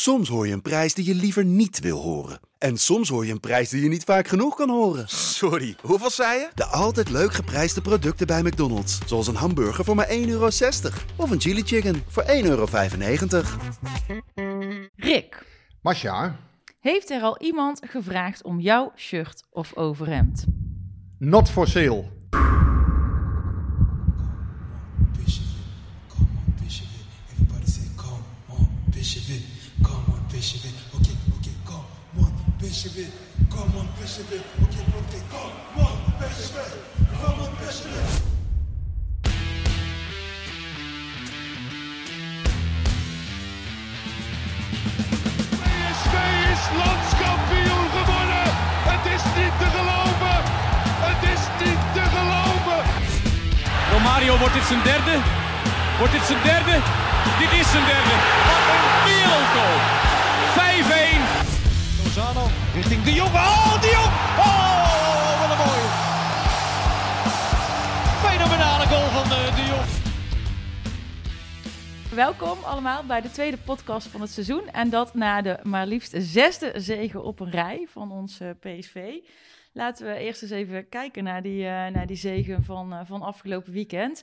Soms hoor je een prijs die je liever niet wil horen. En soms hoor je een prijs die je niet vaak genoeg kan horen. Sorry, hoeveel zei je? De altijd leuk geprijsde producten bij McDonald's. Zoals een hamburger voor maar 1,60 euro. Of een chili chicken voor 1,95 euro. Rick, Masha, heeft er al iemand gevraagd om jouw shirt of overhemd? not for sale. Come on, it, come on, Bishop it. Okay, okay, come on, it, come on. PSV is landskampioen geworden. Het is niet te geloven. Het is niet te geloven. Romario, wordt dit zijn derde? Wordt dit zijn derde? Dit is zijn derde. Wat een wereldgoal. 5-1. Richting De Jong. Oh, De Jong. Oh, wat een mooie. Fenomenale goal van eh, De Jong. Welkom allemaal bij de tweede podcast van het seizoen. En dat na de maar liefst zesde zege op een rij van ons eh, PSV. Laten we eerst eens even kijken naar die, eh, naar die zegen van, van afgelopen weekend.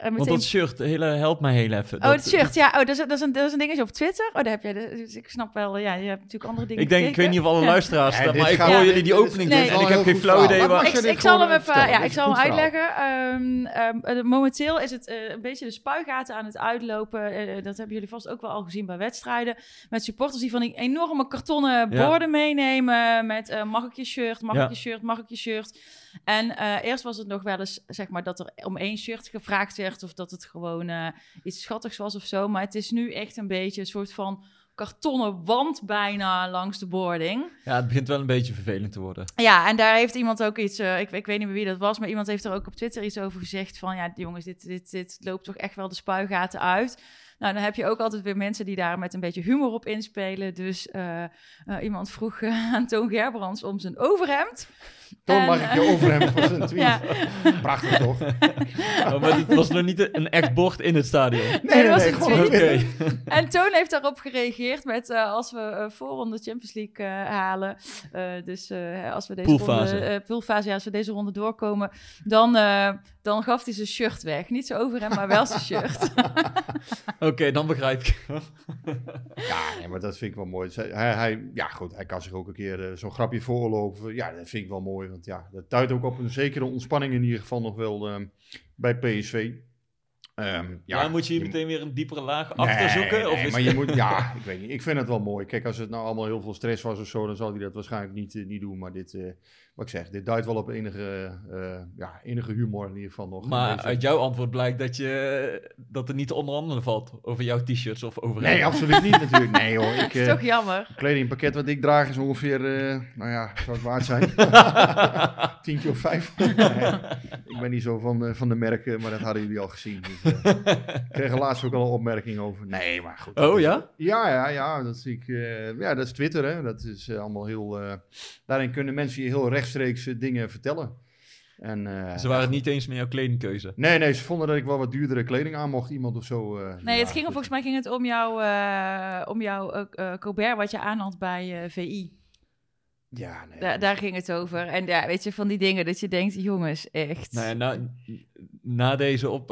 En Want dat shirt, hele, help mij heel even. Oh, Dat- het shirt, ja. Oh, dat is, dat, is een, dat is een dingetje op Twitter. Oh, daar heb jij. Dus ik snap wel, ja, je hebt natuurlijk andere dingen Ik denk, ik weet niet of alle Ja. luisteraars Ja, dat, dit maar ik hoor jullie die opening Nee. doen en Wel ik heb geen flauw idee waar... Ik, ik zal hem even ja, Dat ik zal hem uitleggen. Ehm, ehm, eh, momenteel is het eh, een beetje de spuigaten aan het uitlopen. Eh, dat hebben jullie vast ook wel al gezien bij wedstrijden. Met supporters die van die enorme kartonnen Ja. borden meenemen. Met eh, mag ik je shirt, mag Ja. ik je shirt, mag ik je shirt. En eh, eerst was het nog wel eens, zeg maar, dat er om één shirt gevraagd werd. Of dat het gewoon eh, iets schattigs was of zo. Maar het is nu echt een beetje een soort van kartonnen wand bijna langs de boarding. Ja, het begint wel een beetje vervelend te worden. Ja, en daar heeft iemand ook iets, eh, ik, ik weet niet meer wie dat was, maar iemand heeft er ook op Twitter iets over gezegd van, ja, jongens, dit, dit, dit loopt toch echt wel de spuigaten uit. Nou, dan heb je ook altijd weer mensen die daar met een beetje humor op inspelen. Dus eh, eh, iemand vroeg eh, aan Toon Gerbrands om zijn overhemd. Toon En, mag ik je overhemd voor zijn tweet. Ja. Prachtig toch? Oh, maar het was nog niet een echt bord in het stadion. Nee, dat was een gewoon tweet. Oké. En Toon heeft daarop gereageerd met eh, als we eh voorronde Champions League eh, halen. eh, dus eh, als we deze Poolfase. ronde, eh, poolfase, ja, als we deze ronde doorkomen, dan, eh, dan gaf hij zijn shirt weg. Niet zijn overhemd, maar wel zijn shirt. Oké, dan begrijp ik. Ja, nee, maar dat vind ik wel mooi. Hij, hij, ja, goed, hij kan zich ook een keer eh, zo'n grapje voorlopen. Ja, dat vind ik wel mooi. Want ja, dat duidt ook op een zekere ontspanning in ieder geval nog wel ehm, bij PSV. Ehm, ja, maar moet je hier je- meteen weer een diepere laag Nee, achter zoeken? nee, of is maar je moet, ja, ik weet niet. Ik vind het wel mooi. Kijk, als het nou allemaal heel veel stress was of zo, dan zal hij dat waarschijnlijk niet, eh, niet doen. Maar dit, eh, wat ik zeg, dit duidt wel op enige, eh, ja, enige humor in ieder geval nog. Maar Deze- uit jouw antwoord blijkt dat, je, dat er niet te onderhandelen valt over jouw t-shirts of over Nee, absoluut niet natuurlijk. Nee hoor, ik, Dat is eh, toch jammer. Het kledingpakket wat ik draag is ongeveer, eh, nou ja, zou het waard zijn? Tientje of vijf. Nee, ik ben niet zo van, eh, van de merken, maar dat hadden jullie al gezien. Dus, eh, ik kreeg er laatst ook al een opmerking over. Nee, maar goed. Oh is- ja? Ja, ja, ja. Dat, zie ik, eh, ja, dat is Twitter, hè. Dat is eh, allemaal heel... eh, daarin kunnen mensen je heel rechtstreeks dingen vertellen. En, eh, Ze waren het niet eens met jouw kledingkeuze. Nee, nee, ze vonden dat ik wel wat duurdere kleding aan mocht. Iemand of zo. eh, Nee, ja, het ging, goed. volgens mij ging het om jouw, eh, om jouw Colbert wat je aan had bij VI. Ja, nee. Daar, daar ging het over. En ja, weet je, van die dingen dat je denkt, jongens, echt. Nou, ja, na, na, deze, op,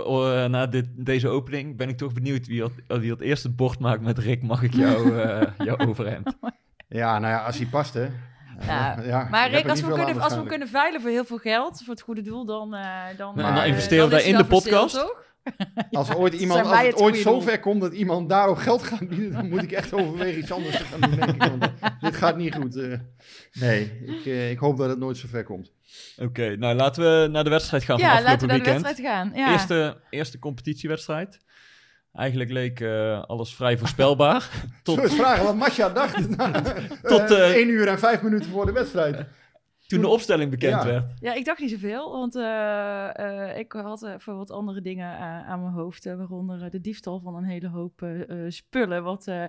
na dit, deze opening ben ik toch benieuwd wie het, wie het eerst het bord maakt met Rick, mag ik jou, jouw overhemd? Ja, nou ja, als hij past, hè. Ja, Ja, Maar Rick, als we, kunnen, als we kunnen veilen voor heel veel geld, voor het goede doel, dan... eh dan, eh, dan investeren we daar in de podcast. toch? Als ooit iemand, als het het ooit goede zo doel. ver komt dat iemand daarop geld gaat bieden, dan moet ik echt overwegen iets anders te gaan doen, denk ik. Want dit gaat niet goed. eh. nee, ik, eh, ik hoop dat het nooit zo ver komt. Oké, nou laten we naar de wedstrijd gaan van Ja, afgelopen laten we naar de weekend. wedstrijd gaan. Ja. Eerste, eerste competitiewedstrijd. Eigenlijk leek eh, alles vrij voorspelbaar. Tot eens vragen wat Masja dacht Tot, tot eh, 1 uur en 5 minuten voor de wedstrijd. toen de opstelling bekend Ja. werd. Ja, ik dacht niet zoveel, want eh, eh, ik had eh, voor wat andere dingen eh, aan mijn hoofd, eh, waaronder eh, de diefstal van een hele hoop eh, eh, spullen, wat eh,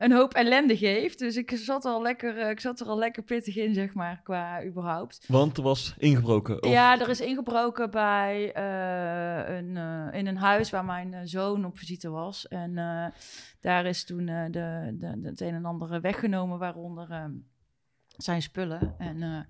een hoop ellende geeft. Dus ik zat, al lekker, eh, ik zat er al lekker pittig in, zeg maar, qua überhaupt. Want er was ingebroken. Of... Ja, er is ingebroken bij eh, een, eh, in een huis waar mijn zoon op visite was. En daar is toen de, de, de, het een en ander weggenomen, waaronder eh, zijn spullen. En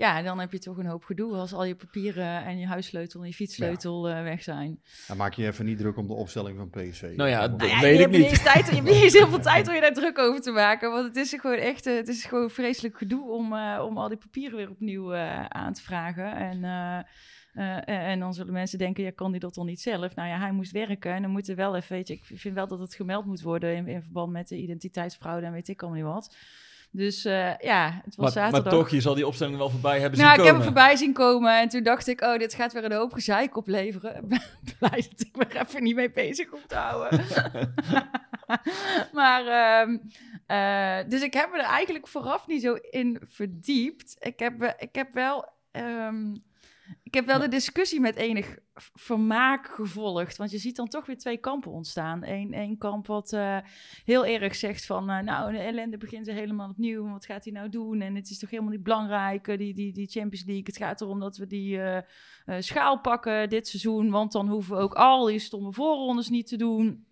ja, en dan heb je toch een hoop gedoe als al je papieren en je huissleutel en je fietssleutel eh, weg zijn. Dan maak je even niet druk om de opstelling van PSV. Nou ja, Dat- dat Nou ja, weet je ik hebt niet tijd, je hebt niet eens heel veel tijd om je daar druk over te maken. Want het is gewoon echt, eh, het is gewoon vreselijk gedoe om, eh, om al die papieren weer opnieuw eh, aan te vragen. En, eh, eh, en dan zullen mensen denken, ja, kan die dat dan niet zelf? Nou ja, hij moest werken en dan moet er wel even, weet je, ik vind wel dat het gemeld moet worden in, in verband met de identiteitsfraude en weet ik allemaal niet wat. Dus eh, ja, het was Maar, zaterdag. maar toch, je zal die opstelling wel voorbij hebben Nou, zien ik heb hem komen. voorbij zien komen en toen dacht ik, oh, dit gaat weer een hoop gezeik opleveren. Ik ben blij dat ik me er even niet mee bezig hoef te houden. maar, ehm, eh, dus ik heb me er eigenlijk vooraf niet zo in verdiept. Ik heb, ik heb wel... ehm, ik heb wel de discussie met enig vermaak gevolgd. Want je ziet dan toch weer twee kampen ontstaan. Eén één kamp wat eh, heel erg zegt van... eh, nou, de ellende begint er helemaal opnieuw. Wat gaat hij nou doen? En het is toch helemaal niet belangrijk, eh, die, die, die Champions League. Het gaat erom dat we die schaal pakken dit seizoen. Want dan hoeven we ook al die stomme voorrondes niet te doen.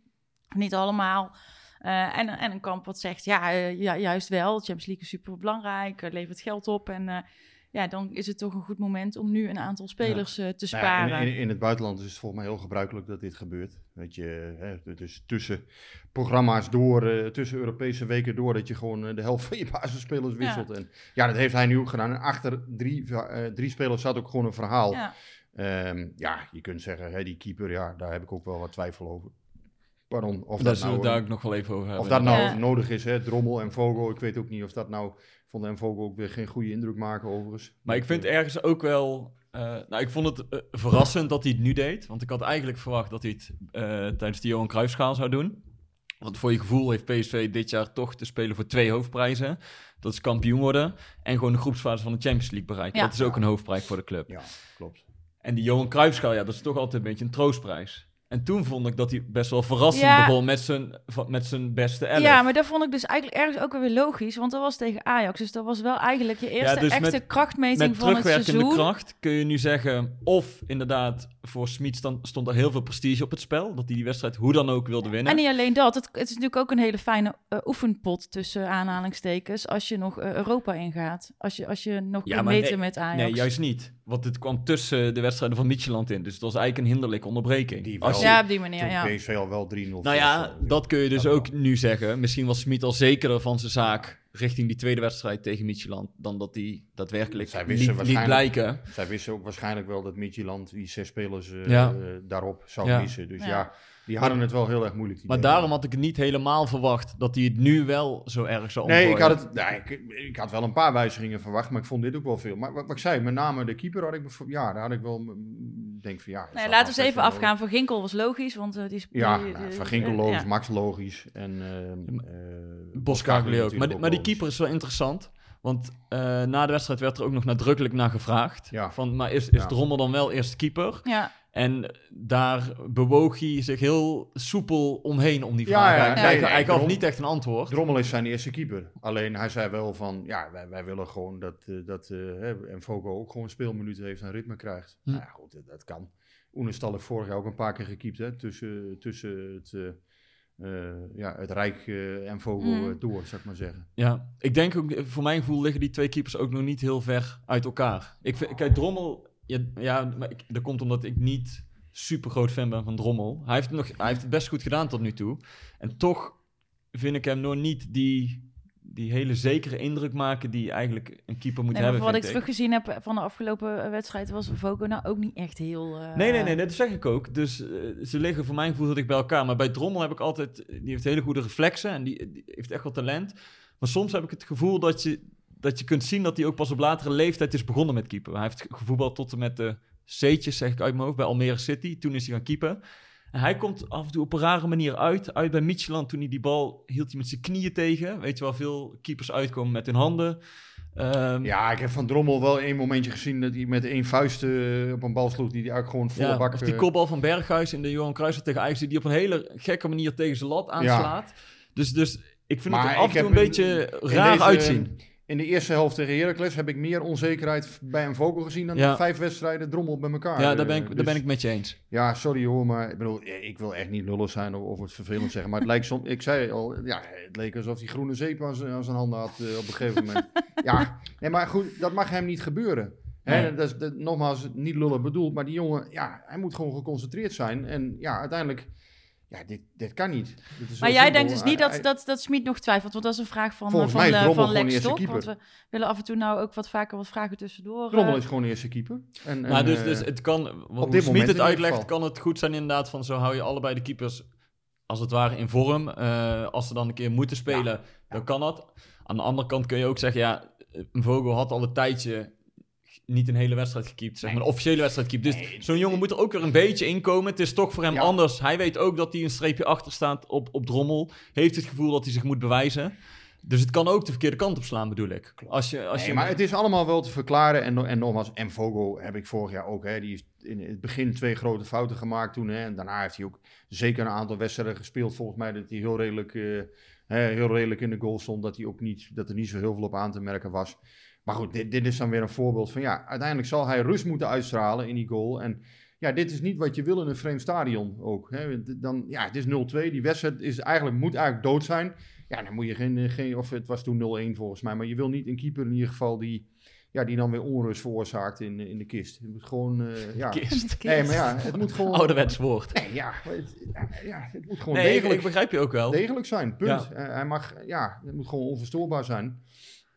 Niet allemaal. En, en een kamp wat zegt, ja, ja juist wel. Champions League is super belangrijk. levert geld op en... eh, ja, dan is het toch een goed moment om nu een aantal spelers eh, te Nou ja, sparen. in, in, in het buitenland is het volgens mij heel gebruikelijk dat dit gebeurt. Weet je, hè, dus tussen programma's door, eh, tussen Europese weken door, dat je gewoon eh, de helft van je basisspelers wisselt. En ja, dat heeft hij nu ook gedaan. En achter drie, eh, drie spelers zat ook gewoon een verhaal. ja. Ehm, ja, je kunt zeggen, hè, die keeper, ja, daar heb ik ook wel wat twijfel over. Pardon, of Daar dat zullen we nou, daar ook nog wel even over hebben. of dat nou Ja. nodig is, hè, Drommel en Vogel. Ik weet ook niet of dat nou, vond en Vogel ook weer geen goede indruk maken overigens. Maar ik vind ergens ook wel... eh, nou, ik vond het eh, verrassend dat hij het nu deed. Want ik had eigenlijk verwacht dat hij het eh, tijdens de Johan Cruijffschaal zou doen. Want voor je gevoel heeft PSV dit jaar toch te spelen voor twee hoofdprijzen. Dat is kampioen worden en gewoon de groepsfase van de Champions League bereiken. Ja. Dat is ook een hoofdprijs voor de club. Ja, klopt. En die Johan Cruijffschaal, ja, dat is toch altijd een beetje een troostprijs. En toen vond ik dat hij best wel verrassend Ja. begon met zijn, met zijn beste elf. ja, maar dat vond ik dus eigenlijk ergens ook weer logisch. Want dat was tegen Ajax. Dus dat was wel eigenlijk je eerste dus echte met- krachtmeting Met van het seizoen. kracht kun je nu zeggen... of inderdaad, voor Smit stond, stond er heel veel prestige op het spel. Dat hij die wedstrijd hoe dan ook wilde winnen. En niet alleen dat, het, het is natuurlijk ook een hele fijne eh, oefenpot tussen aanhalingstekens als je nog eh, Europa ingaat. Als je, als je nog Ja, kunt meten nee- met Ajax. Nee, juist niet. Want het kwam tussen de wedstrijden van Midtjylland in. Dus het was eigenlijk een hinderlijke onderbreking. Die Als wel. je- Ja, op die manier, ja. PSV al wel 3-0 Nou ja, dat kun je dus ook wel. nu zeggen. Misschien was Smit al zekerder van zijn zaak richting die tweede wedstrijd tegen Midtjylland... dan dat hij daadwerkelijk Zij liet, wisten liet waarschijnlijk- blijken. Zij wisten ook waarschijnlijk wel dat Midtjylland die zes spelers eh, Ja. eh, daarop zou Ja. missen. Dus Ja. Die hadden het wel heel erg moeilijk. Maar deden. daarom had ik het niet helemaal verwacht... dat hij het nu wel zo erg zou Nee, ik had, het, nee ik, ik had wel een paar wijzigingen verwacht, maar ik vond dit ook wel veel. Maar wat, wat ik zei, met name de keeper had ik, ja, daar had ik wel, denk van ja. dat laten we eens even afgaan. Van Ginkel was logisch, want eh, die... is- Ja, die- nou, Van Ginkel eh, logisch, ja. Max logisch en uh, ook. Maar, die- maar die keeper is wel interessant. Want eh, na de wedstrijd werd er ook nog nadrukkelijk naar gevraagd. Ja. Van, maar is, is Ja. Drommel dan wel eerste keeper? Ja, En daar bewoog hij zich heel soepel omheen om die Ja, vraag. ja, hij, nee, hij- nee, gaf niet echt een antwoord. Drommel is zijn eerste keeper. Alleen hij zei wel van, ja, wij, wij willen gewoon dat, eh, dat hè, en Fogo ook gewoon speelminuten heeft en ritme krijgt. Hm. Nou ja, goed, dat, dat kan. Oenestal heeft vorig jaar ook een paar keer gekiept, hè, tussen, tussen het, eh, ja, het Rijk eh, en Vogel Mm. eh, door, zou ik maar zeggen. Ja, ik denk ook, voor mijn gevoel liggen die twee keepers ook nog niet heel ver uit elkaar. Ik vind, kijk, Drommel, ja, ja maar ik, dat komt omdat ik niet super groot fan ben van Drommel. Hij heeft, het nog, hij heeft het best goed gedaan tot nu toe. En toch vind ik hem nog niet die, die hele zekere indruk maken die eigenlijk een keeper moet nee, hebben. wat ik teruggezien heb van de afgelopen eh, wedstrijd was Vogo nou ook niet echt heel... eh, Nee, nee, nee, dat zeg ik ook. Dus eh, ze liggen voor mijn gevoel heel dicht bij elkaar. Maar bij Drommel heb ik altijd... Die heeft hele goede reflexen en die, die heeft echt wel talent. Maar soms heb ik het gevoel dat je, dat je kunt zien dat hij ook pas op latere leeftijd is begonnen met keeper. Hij heeft gevoetbald tot en met de C'tjes, zeg ik uit mijn hoofd, bij Almere City. Toen is hij gaan keepen. En hij komt af en toe op een rare manier uit. Uit bij Midtjylland, toen hij die bal hield hij met zijn knieën tegen. Weet je wel, veel keepers uitkomen met hun handen. Ehm, Ja, ik heb van Drommel wel één momentje gezien dat hij met één vuist eh, op een bal sloeg die hij eigenlijk gewoon volle Ja, bak... of die eh, kopbal van Berghuis in de Johan Cruijff tegen Ajax, die op een hele gekke manier tegen zijn lat aanslaat. Dus, dus Ik vind Maar het er af en toe een beetje raar deze- uitzien. In de eerste helft tegen Heracles heb ik meer onzekerheid bij een vogel gezien dan Ja. vijf wedstrijden drommel bij elkaar. Ja, daar ben, Eh, ik, daar dus- ben ik met je eens. Ja, sorry hoor, maar ik bedoel, ik wil echt niet lullig zijn of, of het vervelend zeggen. Maar het lijkt soms, ik zei al, ja, het leek alsof hij groene zeep aan zijn aan zijn handen had eh, op een gegeven moment. ja, nee, maar goed, dat mag hem niet gebeuren. Hè, Nee. dat is dat, nogmaals niet lullig bedoeld, maar die jongen, ja, hij moet gewoon geconcentreerd zijn. En ja, uiteindelijk, ja, dit, dit kan niet. Dit is Maar jij simpel. denkt dus niet dat, dat, dat Smit nog twijfelt, want dat is een vraag van, Volgens eh, mij van, is van Lex Stok. Want we willen af en toe nou ook wat vaker wat vragen tussendoor. Drommel eh. is gewoon eerste keeper. En, Nou, en, dus, eh, dus het kan, wat dit hoe moment Smit het uitlegt, kan het goed zijn inderdaad van zo hou je allebei de keepers als het ware in vorm. Eh, als ze dan een keer moeten spelen, dan kan dat. Aan de andere kant kun je ook zeggen, ja, een Vogel had al een tijdje niet een hele wedstrijd gekiept, zeg maar, een officiële wedstrijd gekiept. Dus zo'n jongen moet er ook weer een beetje inkomen. Het is toch voor hem Ja. anders. Hij weet ook dat hij een streepje achter staat op, op Drommel. Heeft het gevoel dat hij zich moet bewijzen. Dus het kan ook de verkeerde kant op slaan, bedoel ik. Als je, als Nee, je, maar het is allemaal wel te verklaren. En, en nogmaals, en Vogel heb ik vorig jaar ook. Hè, die heeft in het begin twee grote fouten gemaakt toen. Hè, en daarna heeft hij ook zeker een aantal wedstrijden gespeeld. Volgens mij dat hij heel redelijk, eh, hè, heel redelijk in de goal stond. Dat, hij ook niet, dat er niet zo heel veel op aan te merken was. Maar goed, dit, dit is dan weer een voorbeeld van ja, uiteindelijk zal hij rust moeten uitstralen in die goal. En ja, dit is niet wat je wil in een vreemd stadion ook. Hè. Dan, ja, het is 0-2. Die wedstrijd is eigenlijk, moet eigenlijk dood zijn. Ja, dan moet je geen, geen of het was toen 0-1 volgens mij. Maar je wil niet een keeper in ieder geval die, ja, die dan weer onrust veroorzaakt in, in de kist. Het moet gewoon, eh, ja. kist. Nee, maar ja, het moet gewoon... Ouderwets woord. Nee, ja, het, ja, het moet gewoon Nee, ik, degelijk, ik begrijp je ook wel. degelijk zijn, punt. Ja. Eh, hij mag, ja, het moet gewoon onverstoorbaar zijn.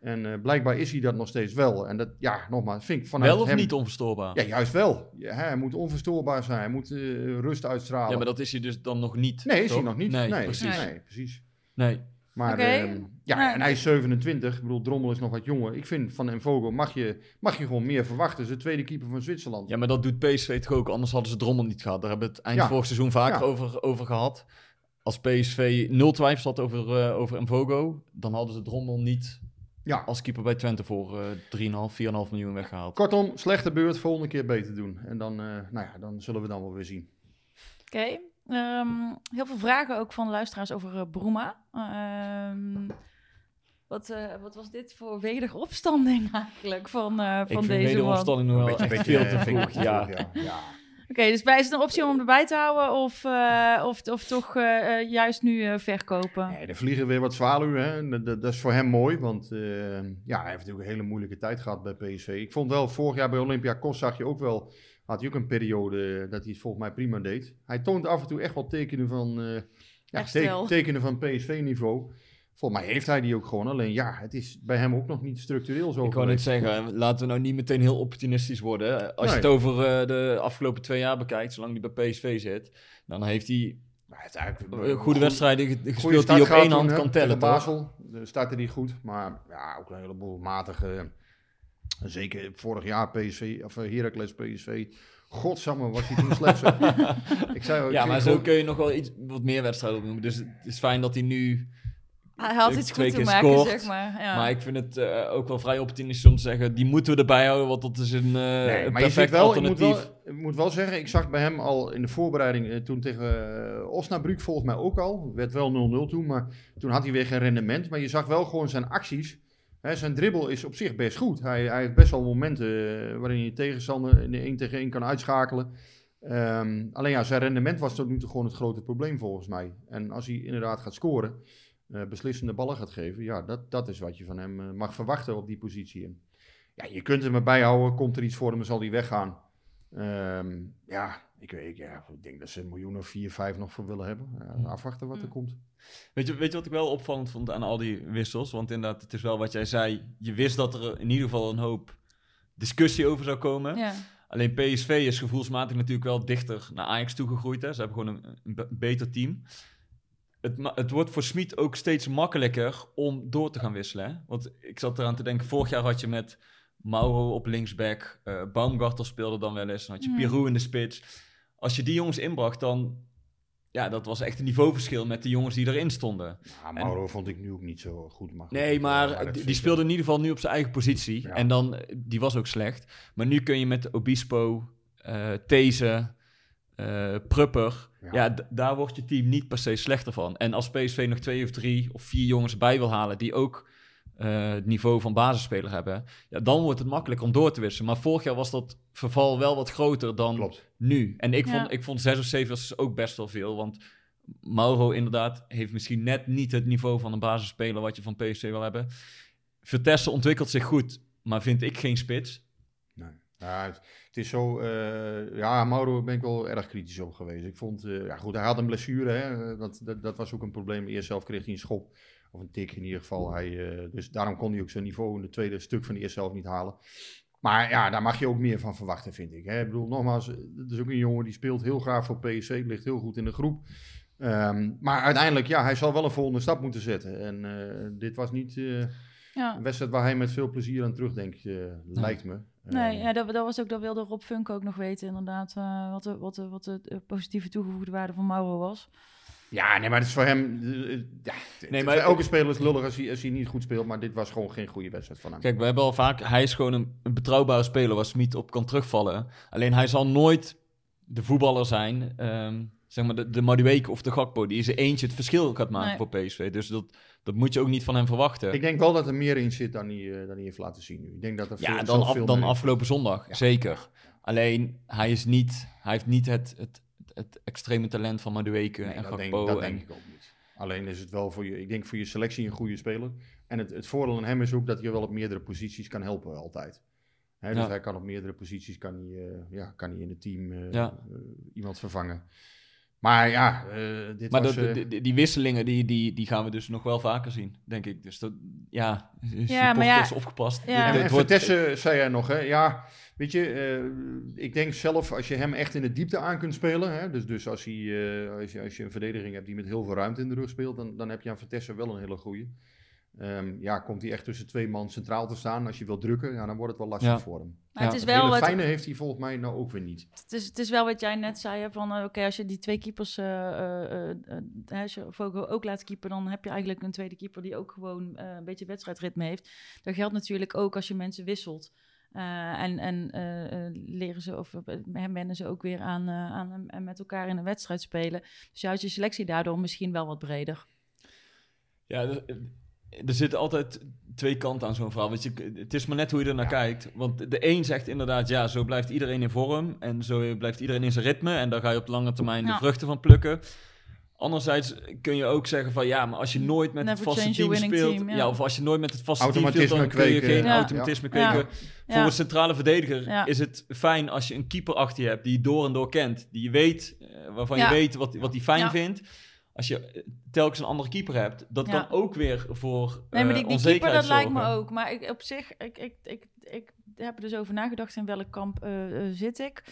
En eh, blijkbaar is hij dat nog steeds wel. En dat, ja, nogmaals, vind ik vanuit Wel of hem- niet onverstoorbaar? Ja, juist wel. Ja, hij moet onverstoorbaar zijn. Hij moet eh, rust uitstralen. Ja, maar dat is hij dus dan nog niet. Nee, is toch? hij nog niet. Nee, Nee, precies. Nee, precies. Nee. Maar ehm, ja, en hij is 27. Ik bedoel, Drommel is nog wat jonger. Ik vind van een Vogel mag je, mag je gewoon meer verwachten. Ze is de tweede keeper van Zwitserland. Ja, maar dat doet PSV toch ook, anders hadden ze Drommel niet gehad. Daar hebben we het eind Ja. vorig seizoen vaker Ja. over, over gehad. Als PSV nul twijfels had over, eh over Mvogo, dan hadden ze Drommel niet Ja. als keeper bij Twente voor eh 3,5, 4,5 miljoen weggehaald. Kortom, slechte beurt, volgende keer beter doen. En dan, eh, nou ja, dan zullen we dan wel weer zien. Oké. Ehm, heel veel vragen ook van luisteraars over eh, Bruma. Ehm, wat, eh, wat was dit voor wederopstanding eigenlijk van, eh, van ik vind deze man? wederopstanding nog wel Beetje- echt beetje, veel te vind ik vroeg. Ja. ja. ja. Oké, dus bij is het een optie om hem erbij te houden of, eh, of, of toch eh, eh, juist nu verkopen? Nee, er vliegen weer wat zwaluwen. Dat, dat, dat is voor hem mooi, want ja, hij heeft natuurlijk een hele moeilijke tijd gehad bij PSV. Ik vond wel, vorig jaar bij Olympiakos zag je ook wel, had hij ook een periode dat hij het volgens mij prima deed. Hij toont af en toe echt wel tekenen van, ja, tekenen van PSV-niveau. Volgens mij heeft hij die ook gewoon. Alleen ja, het is bij hem ook nog niet structureel zo Ik net geweest. zeggen, laten we nou niet meteen heel opportunistisch worden. Als je het over eh, de afgelopen twee jaar bekijkt, zolang hij bij PSV zit, dan heeft hij Maar eh, goede wedstrijden gespeeld die op één hand kan tellen. Basel startte hij goed, maar ja, ook een heleboel matige. Zeker vorig jaar PSV, of eh, Heracles PSV. Godsamme, was hij toen slecht. ik zei, ik Ja, maar zo kun je nog wel iets, wat meer wedstrijden opnoemen. Dus het is fijn dat hij nu... Hij had Twee iets goed te keer maken, scoort, zeg maar. Ja. Maar ik vind het eh, ook wel vrij opportunistisch om te zeggen... die moeten we erbij houden, want dat is een, eh Nee, een maar je ziet perfect wel, ik moet alternatief. wel, ik moet wel zeggen, ik zag bij hem al in de voorbereiding, eh, toen tegen Osnabrück volgens mij ook al, werd wel 0-0 toen, maar toen had hij weer geen rendement. Maar je zag wel gewoon zijn acties. Hè, zijn dribbel is op zich best goed. Hij, hij heeft best wel momenten waarin je je tegenstander in de 1 tegen 1 kan uitschakelen. Ehm, alleen ja, zijn rendement was tot nu toe gewoon het grote probleem volgens mij. En als hij inderdaad gaat scoren, eh, beslissende ballen gaat geven, ja, dat, dat is wat je van hem eh, mag verwachten op die positie. En ja, je kunt hem erbij houden. Komt er iets voor hem, zal hij weggaan. Ehm, ja, ik, weet, ja, ik denk dat ze een miljoen of vier, vijf nog voor willen hebben. Ja, afwachten wat er Mm. komt. Weet je, weet je wat ik wel opvallend vond aan al die wissels? Want inderdaad, het is wel wat jij zei. Je wist dat er in ieder geval een hoop discussie over zou komen. ja. Alleen PSV is gevoelsmatig natuurlijk wel dichter naar Ajax toegegroeid. Hè. Ze hebben gewoon een, een be- beter team. Het, het wordt voor Smit ook steeds makkelijker om door te gaan wisselen. Hè? Want ik zat eraan te denken, vorig jaar had je met Mauro op linksback, eh Baumgartel speelde dan wel eens, dan had je Mm. Pirou in de spits. Als je die jongens inbracht, dan... Ja, dat was echt een niveauverschil met de jongens die erin stonden. Ja, Mauro vond ik nu ook niet zo goed. Maar goed, Nee, dat maar die, speelde in ieder geval nu op zijn eigen positie. Ja. En dan, eh, die was ook slecht. Maar nu kun je met Obispo, eh These, eh, Prupper, Ja, daar wordt je team niet per se slechter van. En als PSV nog twee of drie of vier jongens bij wil halen die ook eh, het niveau van basisspeler hebben, ja, dan wordt het makkelijk om door te wisselen. Maar vorig jaar was dat verval wel wat groter dan Klopt. nu. En ik Ja. vond, ik vond zes of zeven was ook best wel veel, want Mauro inderdaad heeft misschien net niet het niveau van een basisspeler wat je van PSV wil hebben. Vertessen ontwikkelt zich goed, maar vind ik geen spits. Ja, het, het is zo. eh, ja, Mauro ben ik wel erg kritisch op geweest. Ik vond. eh, ja, goed, hij had een blessure. Hè? Dat, dat, dat was ook een probleem. Eerst zelf kreeg hij een schop. Of een tik in ieder geval. Hij, eh, dus daarom kon hij ook zijn niveau in het tweede stuk van de eerste helft niet halen. Maar ja, daar mag je ook meer van verwachten, vind ik. Hè? Ik bedoel, nogmaals, het is ook een jongen die speelt heel graag voor PSV. Ligt heel goed in de groep. Ehm, maar uiteindelijk, ja, hij zal wel een volgende stap moeten zetten. En eh, dit was niet eh, Ja. een wedstrijd waar hij met veel plezier aan terugdenkt, eh, lijkt me. Nee, Ehm, ja, dat, dat was ook, dat wilde Rob Funk ook nog weten, inderdaad, eh, wat, de, wat, de, wat de positieve toegevoegde waarde van Mauro was. Ja, nee, maar het is voor hem. eh, ja, Nee, maar elke speler is lullig als hij, als hij niet goed speelt. Maar dit was gewoon geen goede wedstrijd van hem. Kijk, we hebben al vaak, hij is gewoon een, een betrouwbare speler waar Smit op kan terugvallen. Alleen hij zal nooit de voetballer zijn, ehm, zeg maar de, de Madueke of de Gakpo, die in zijn eentje het verschil gaat maken Nee. voor PSV. Dus dat, dat moet je ook niet van hem verwachten. Ik denk wel dat er meer in zit dan hij, eh, dan hij heeft laten zien nu. Ik denk dat er veel, ja, dan, af, veel dan afgelopen zondag, Ja. zeker. Alleen, hij, is niet, hij heeft niet het, het, het extreme talent van Madueke Nee, en dat denk, Gakpo. dat en- denk ik ook niet. Alleen is het wel voor je, ik denk voor je selectie een goede speler. En het, het voordeel aan hem is ook dat hij wel op meerdere posities kan helpen altijd. Hè, dus Ja. hij kan op meerdere posities kan hij, eh, ja, kan hij in het team eh, Ja. eh, iemand vervangen. Maar ja, eh, dit Maar was... de, eh, de- de- die wisselingen, die, die, die gaan we dus nog wel vaker zien, denk ik. Dus dat, ja, Ja, maar ja- is opgepast. Ja. En wordt- zei hij nog, hè? ja, weet je, eh, ik denk zelf als je hem echt in de diepte aan kunt spelen, hè, dus, dus als, hij, eh, als, je, als je een verdediging hebt die met heel veel ruimte in de rug speelt, dan, dan heb je aan Vertessen wel een hele goede. ja, komt hij echt tussen twee man centraal te staan, als je wil drukken, ja, dan wordt het wel lastig Ja. voor hem. Maar Ja, het is Het wel wat, fijne heeft hij volgens mij nou ook weer niet. het is, het is wel wat jij net zei, hè, van eh, oké, als je die twee keepers, eh, eh, eh, eh, als je Vogel ook laat keeper, dan heb je eigenlijk een tweede keeper die ook gewoon eh, een beetje wedstrijdritme heeft. Dat geldt natuurlijk ook als je mensen wisselt. Eh, en en leren ze of uh, wennen ze ook weer aan, eh, aan en met elkaar in een wedstrijd spelen. Dus ja, is je selectie daardoor misschien wel wat breder. Ja, er, zitten altijd twee kanten aan zo'n verhaal. Want je, het is maar net hoe je er naar kijkt. Want de een zegt inderdaad, ja, zo blijft iedereen in vorm. En zo blijft iedereen in zijn ritme. En daar ga je op lange termijn de vruchten van plukken. Anderzijds kun je ook zeggen van ja, maar als je nooit met Never het vaste team speelt, team, ja. ja. of als je nooit met het vaste team speelt, dan kun je kweken. geen Ja. automatisme Ja. kweken. Ja. Voor een centrale verdediger Ja. is het fijn als je een keeper achter je hebt die je door en door kent, die je weet, eh, waarvan Ja. je weet wat, wat hij fijn Ja. vindt. Als je eh, telkens een andere keeper hebt, dat Ja. kan ook weer voor Nee, maar eh, die, die keeper, dat lijkt me ook. Maar ik, op zich, ik, ik, ik, ik heb er dus over nagedacht in welk kamp eh, zit ik.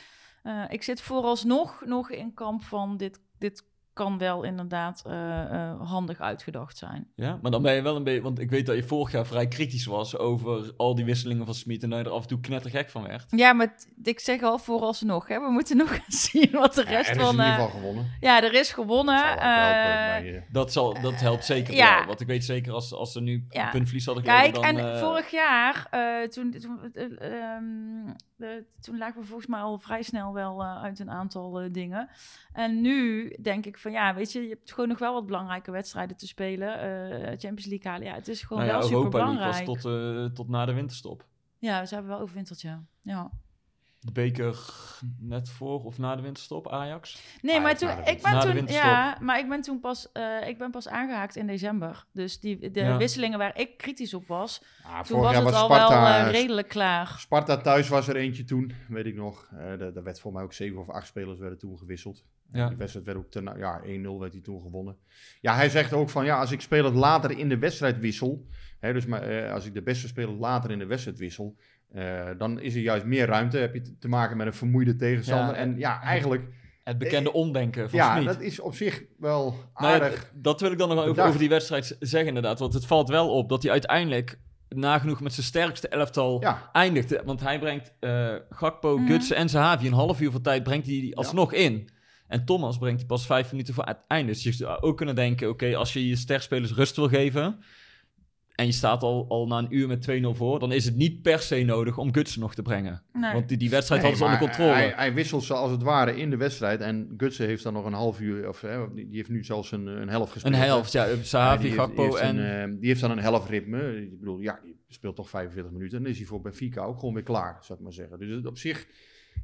Ik zit vooralsnog nog in kamp van dit, dit kan wel inderdaad eh, eh, handig uitgedacht zijn. Ja, maar dan ben je wel een beetje, want ik weet dat je vorig jaar vrij kritisch was over al die wisselingen van Smit en dat je er af en toe knettergek van werd. Ja, maar ik zeg al vooralsnog, hè, we moeten nog zien wat de Ja, rest er is van... in ieder eh, geval gewonnen. ja, er is gewonnen. Helpen eh, eh, Dat, zal, dat helpt zeker ja. wel. Want ik weet zeker als, als ze nu Ja. een puntverlies hadden Kijk, dan... en vorig jaar, eh, toen, toen, eh, ehm, de- toen lagen we volgens mij al vrij snel wel uit een aantal dingen. En nu denk ik van ja, weet je, je hebt gewoon nog wel wat belangrijke wedstrijden te spelen. Eh, Champions League halen, ja, het is gewoon nou ja, wel super Europa League was belangrijk. tot, eh, tot na de winterstop. Ja, ze hebben wel overwinterd, ja. ja. De beker net voor of na de winterstop, Ajax. Nee, maar toen, ik ben Na toen, ja, maar ik ben toen pas, eh, ik ben pas aangehaakt in december. Dus die, de Ja. wisselingen waar ik kritisch op was, ah, toen vorig was jaar het was al Sparta, wel redelijk klaar. Sparta thuis was er eentje toen, weet ik nog. Eh daar daar werd voor mij ook zeven of acht spelers werden toen gewisseld. Ja. Die wedstrijd werd ook ten, ja, 1-0 werd hij toen gewonnen. Ja, hij zegt ook van ja, als ik spelers later in de wedstrijd wissel, hè, dus maar, eh, als ik de beste speler later in de wedstrijd wissel, eh, dan is er juist meer ruimte. Heb je te- maken met een vermoeide tegenstander. Ja, en ja, eigenlijk, Het bekende omdenken van ja, Smit. dat is op zich wel Nou ja, aardig. dat wil ik dan nog wel over, die wedstrijd zeggen inderdaad. Want het valt wel op dat hij uiteindelijk nagenoeg met zijn sterkste elftal ja, eindigde. Want hij brengt eh, Gakpo, Mhm. Gutsen en Zahavi een half uur van tijd brengt hij die alsnog in. En Thomas brengt hij pas vijf minuten voor het einde. Dus je zou ook kunnen denken, oké, als je je sterspelers rust wil geven... en je staat al, al na een uur met 2-0 voor, dan is het niet per se nodig om Gutsen nog te brengen. Nee. Want die, die wedstrijd Nee, hadden ze onder controle. Hij, hij wisselt ze als het ware in de wedstrijd. En Gutsen heeft dan nog een half uur, of hè, die die heeft nu zelfs een, een helft gespeeld. een helft, ja. Ja, Sahavi, die Gakpo die heeft en... een, eh, die heeft dan een helft ritme. Ik bedoel, ja, die speelt toch 45 minuten. En dan is hij voor Benfica ook gewoon weer klaar, zou ik maar zeggen. Dus het op zich,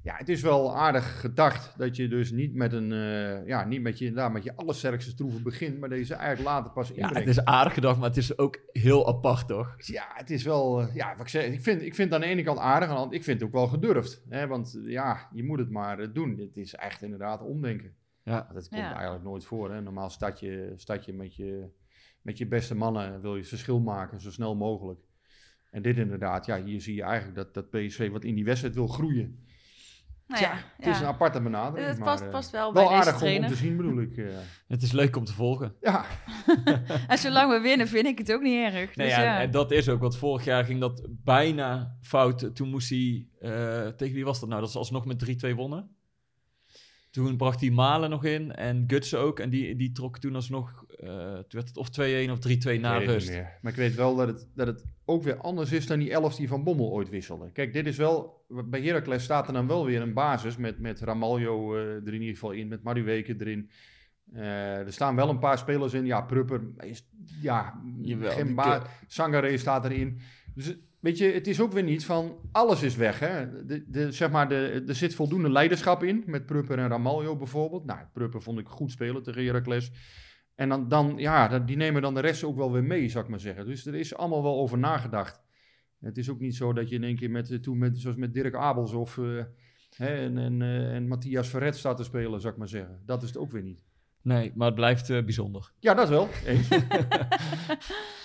ja, het is wel aardig gedacht dat je dus niet met een, eh, ja, niet met je, inderdaad, met je allersterkste troeven begint, maar deze eigenlijk later pas ja, inbrengt. het is aardig gedacht, maar het is ook heel apart, toch? Ja, het is wel, eh, ja, wat ik zeg, ik vind, ik vind het aan de ene kant aardig, aan de andere- ik vind het ook wel gedurfd. Hè, want eh, ja, je moet het maar doen. Het is echt inderdaad omdenken. Ja. Dat komt Ja. eigenlijk nooit voor. Hè. Normaal start je, start je, met je met je beste mannen, wil je het verschil maken, zo snel mogelijk. En dit inderdaad, ja, hier zie je eigenlijk dat, dat PSV wat in die wedstrijd wil groeien. Nou Tja, ja, het is ja. een aparte benadering. Het maar, past, eh, past wel, wel bij deze aardig om, te zien, bedoel ik. eh. Het is leuk om te volgen. ja, En zolang we winnen, vind ik het ook niet erg. Nee, Dus ja, ja. En dat is ook, want vorig jaar ging dat bijna fout. Toen moest hij, eh, tegen wie was dat nou? Dat ze alsnog met 3-2 wonnen. Toen bracht hij Malen nog in en Gutsen ook. En die, die trok toen alsnog, eh toen werd het of 2-1 of 3-2 na rust. Maar ik weet wel dat het, dat het ook weer anders is dan die elf die Van Bommel ooit wisselde. Kijk, dit is wel, bij Heracles staat er dan wel weer een basis met, met Ramaljo eh, er in ieder geval in, met Maduweke erin. Eh, er staan wel een paar spelers in. Ja, Prupper is, ja, Jawel, geen die ba- kun- Sangare staat erin. Dus weet je, het is ook weer niet van alles is weg. Hè? De, de, zeg maar, de, er zit voldoende leiderschap in, met Prupper en Ramaljo bijvoorbeeld. Nou, Prupper vond ik goed spelen tegen Heracles. En dan, dan ja, die nemen dan de rest ook wel weer mee, zou ik maar zeggen. Dus er is allemaal wel over nagedacht. Het is ook niet zo dat je in één keer met, eh, toen met, zoals met Dirk Abels of eh, hè, en, en, eh, en Matthias Verret staat te spelen, zou ik maar zeggen. Dat is het ook weer niet. Nee, maar het blijft bijzonder. Ja, dat wel. Eens.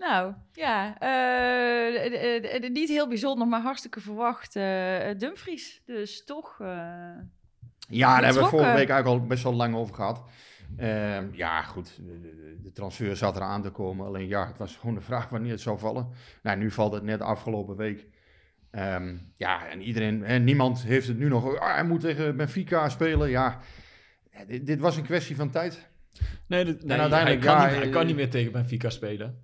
Nou, ja. eh, eh, eh, niet heel bijzonder, maar hartstikke verwacht eh, Dumfries. Dus toch... eh, Ja, daar hebben we vorige week eigenlijk al best wel lang over gehad. Ehm, ja, goed. De, de- de transfer zat eraan te komen. Alleen ja, het was gewoon de vraag wanneer het zou vallen. Nou, nu valt het net afgelopen week. Ehm, ja, en iedereen, hè, niemand heeft het nu nog. Ah, hij moet tegen Benfica spelen. Ja, dit, dit was een kwestie van tijd. Nee, dit- nee uiteindelijk, hij, kan ja, niet, hij kan niet meer tegen Benfica spelen.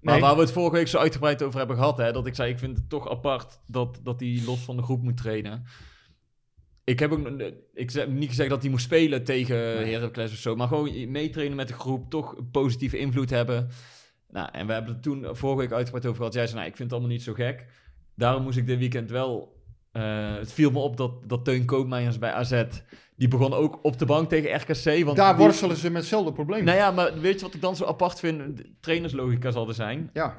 Maar Nee. waar we het vorige week zo uitgebreid over hebben gehad, hè, dat ik zei, ik vind het toch apart dat, dat hij los van de groep moet trainen. Ik heb ook ik heb niet gezegd dat hij moest spelen tegen Heracles of zo, maar gewoon meetrainen met de groep, toch een positieve invloed hebben. Nou, en we hebben het toen vorige week uitgebreid over gehad. Jij zei, nou, ik vind het allemaal niet zo gek. Daarom moest ik dit weekend wel... eh, het viel me op dat, dat Teun Koopmeijers bij AZ... Die begon ook op de bank tegen RKC. Want Daar die- worstelen ze met hetzelfde probleem. nou ja, maar weet je wat ik dan zo apart vind? Trainerslogica zal er zijn. Ja,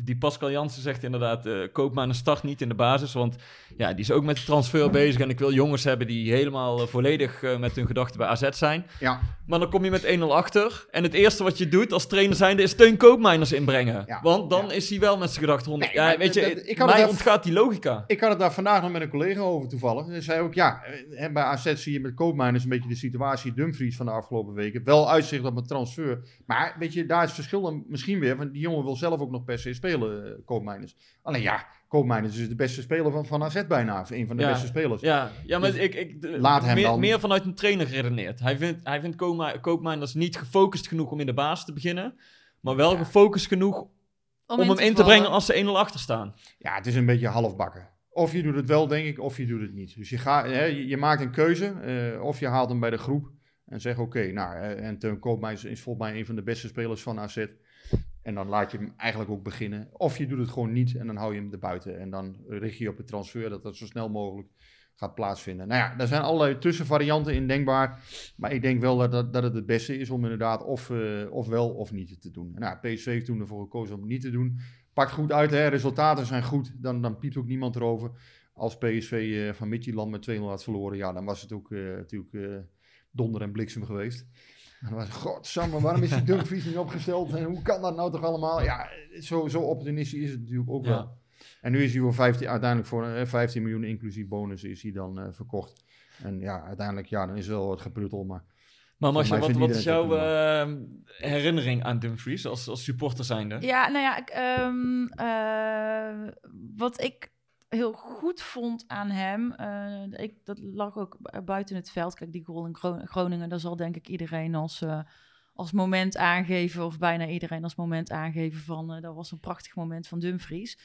Die Pascal Jansen zegt inderdaad, eh koop maar een start niet in de basis. Want ja, die is ook met de transfer bezig. En ik wil jongens hebben die helemaal eh, volledig eh, met hun gedachten bij AZ zijn. ja. Maar dan kom je met 1-0 achter. En het eerste wat je doet als trainer zijnde is Teun Koopmeiners inbrengen. Ja, Want dan ja. is hij wel met zijn gedachten rond. Nee, ja, weet je, dat- ik had mij ontgaat die logica. Ik had het daar vandaag nog met een collega over toevallig. En zei ook, ja, bij AZ zie je met Koopmeiners een beetje de situatie Dumfries van de afgelopen weken. Wel uitzicht op een transfer. Maar weet je, daar is het verschil dan misschien weer. Want die jongen wil zelf ook nog per se spelen, eh, Koopmeiners. Alleen ja, Koopmeiners is de beste speler van, van AZ bijna. Of een van de Ja. beste spelers. Ja, ja maar Dus ik, ik de- laat hem meer, dan. meer vanuit een trainer geredeneerd. Hij vindt, hij vindt Koopmeiners niet gefocust genoeg om in de basis te beginnen. Maar wel gefocust genoeg om, hem in te brengen als ze 1-0 achter staan. Ja, het is een beetje halfbakken. Of je doet het wel, denk ik, of je doet het niet. Dus je, hè, je, je maakt een keuze. eh, of je haalt hem bij de groep en zegt oké, nou, en Teun Koopmeiners is volgens mij een van de beste spelers van AZ. En dan laat je hem eigenlijk ook beginnen. Of je doet het gewoon niet en dan hou je hem erbuiten. En dan richt je op het transfer dat dat zo snel mogelijk gaat plaatsvinden. Nou ja, daar zijn allerlei tussenvarianten in denkbaar. Maar ik denk wel dat, dat, dat het het beste is om inderdaad of, eh, of wel of niet te doen. Nou, PSV heeft toen ervoor gekozen om het niet te doen. Pakt goed uit, hè? resultaten zijn goed. Dan, dan piept ook niemand erover. Als PSV eh, van Midtjylland met 2-0 had verloren, ja, dan was het ook eh, natuurlijk eh, donder en bliksem geweest. En dan was godsamme, waarom is die Dumfries niet opgesteld? En hoe kan dat nou toch allemaal? Ja, zo, zo opportunistisch is het natuurlijk ook Ja. wel. En nu is hij voor 15, uiteindelijk voor eh, 15 miljoen inclusief bonus is hij dan eh, verkocht. En ja, uiteindelijk, ja, dan is wel wat gepruttel, maar... Maar mij wat, wat is jouw eh, herinnering aan Dumfries als, als supporter zijnde? Ja, nou ja, ik, ehm, eh, wat ik heel goed vond aan hem, eh, ik, dat lag ook bu- buiten het veld. Kijk, die goal in Gro- Groningen, daar zal denk ik iedereen als, eh, als moment aangeven, of bijna iedereen als moment aangeven van eh, dat was een prachtig moment van Dumfries.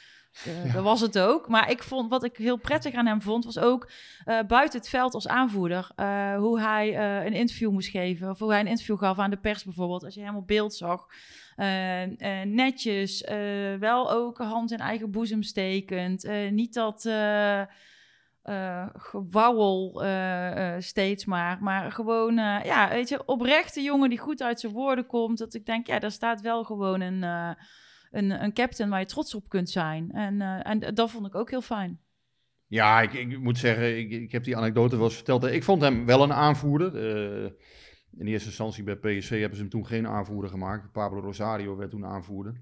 Eh, Dat was het ook. Maar ik vond wat ik heel prettig aan hem vond, was ook eh, buiten het veld als aanvoerder. hoe hij een interview moest geven. Of hoe hij een interview gaf aan de pers bijvoorbeeld. Als je hem op beeld zag. Netjes. wel ook hand in eigen boezem stekend. niet dat. Eh, gewauwel eh, eh, steeds maar. Maar gewoon, ja, weet je, oprechte jongen die goed uit zijn woorden komt. Dat ik denk, ja, daar staat wel gewoon een, een, een captain waar je trots op kunt zijn. En, en dat vond ik ook heel fijn. Ja, ik, ik moet zeggen, ik, ik heb die anekdote wel eens verteld. Ik vond hem wel een aanvoerder. In eerste instantie bij PSV hebben ze hem toen geen aanvoerder gemaakt. Pablo Rosario werd toen aanvoerder.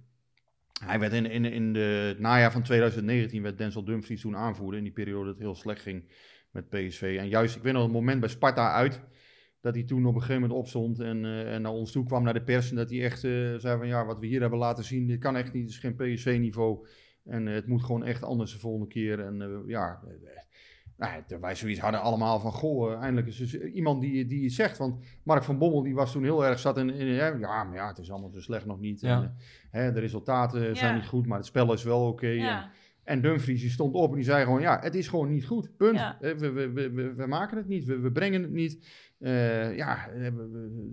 Hij werd in, in, de, het najaar van 2019 werd Denzel Dumfries toen aanvoerder. In die periode dat het heel slecht ging met PSV. En juist, ik weet nog het moment bij Sparta uit. Dat hij toen op een gegeven moment opstond en, eh, naar ons toe kwam naar de pers. En dat hij echt eh, zei van ja, wat we hier hebben laten zien, dit kan echt niet. Het is geen PSV-niveau. En eh, het moet gewoon echt anders de volgende keer. En ja, nou, wij zoiets hadden allemaal van, goh, eh, eindelijk is dus iemand die, die het zegt. Want Mark van Bommel, die was toen heel erg zat in, in hè, ja, maar ja, het is allemaal zo slecht nog niet. Ja. En, eh, hè, de resultaten zijn niet goed, maar het spel is wel oké. En, Ja, en Dumfries die stond op en die zei gewoon, ja, het is gewoon niet goed. Punt. Ja. Eh, We, we, we, we, we maken het niet, we, we brengen het niet. Eh, ja, eh,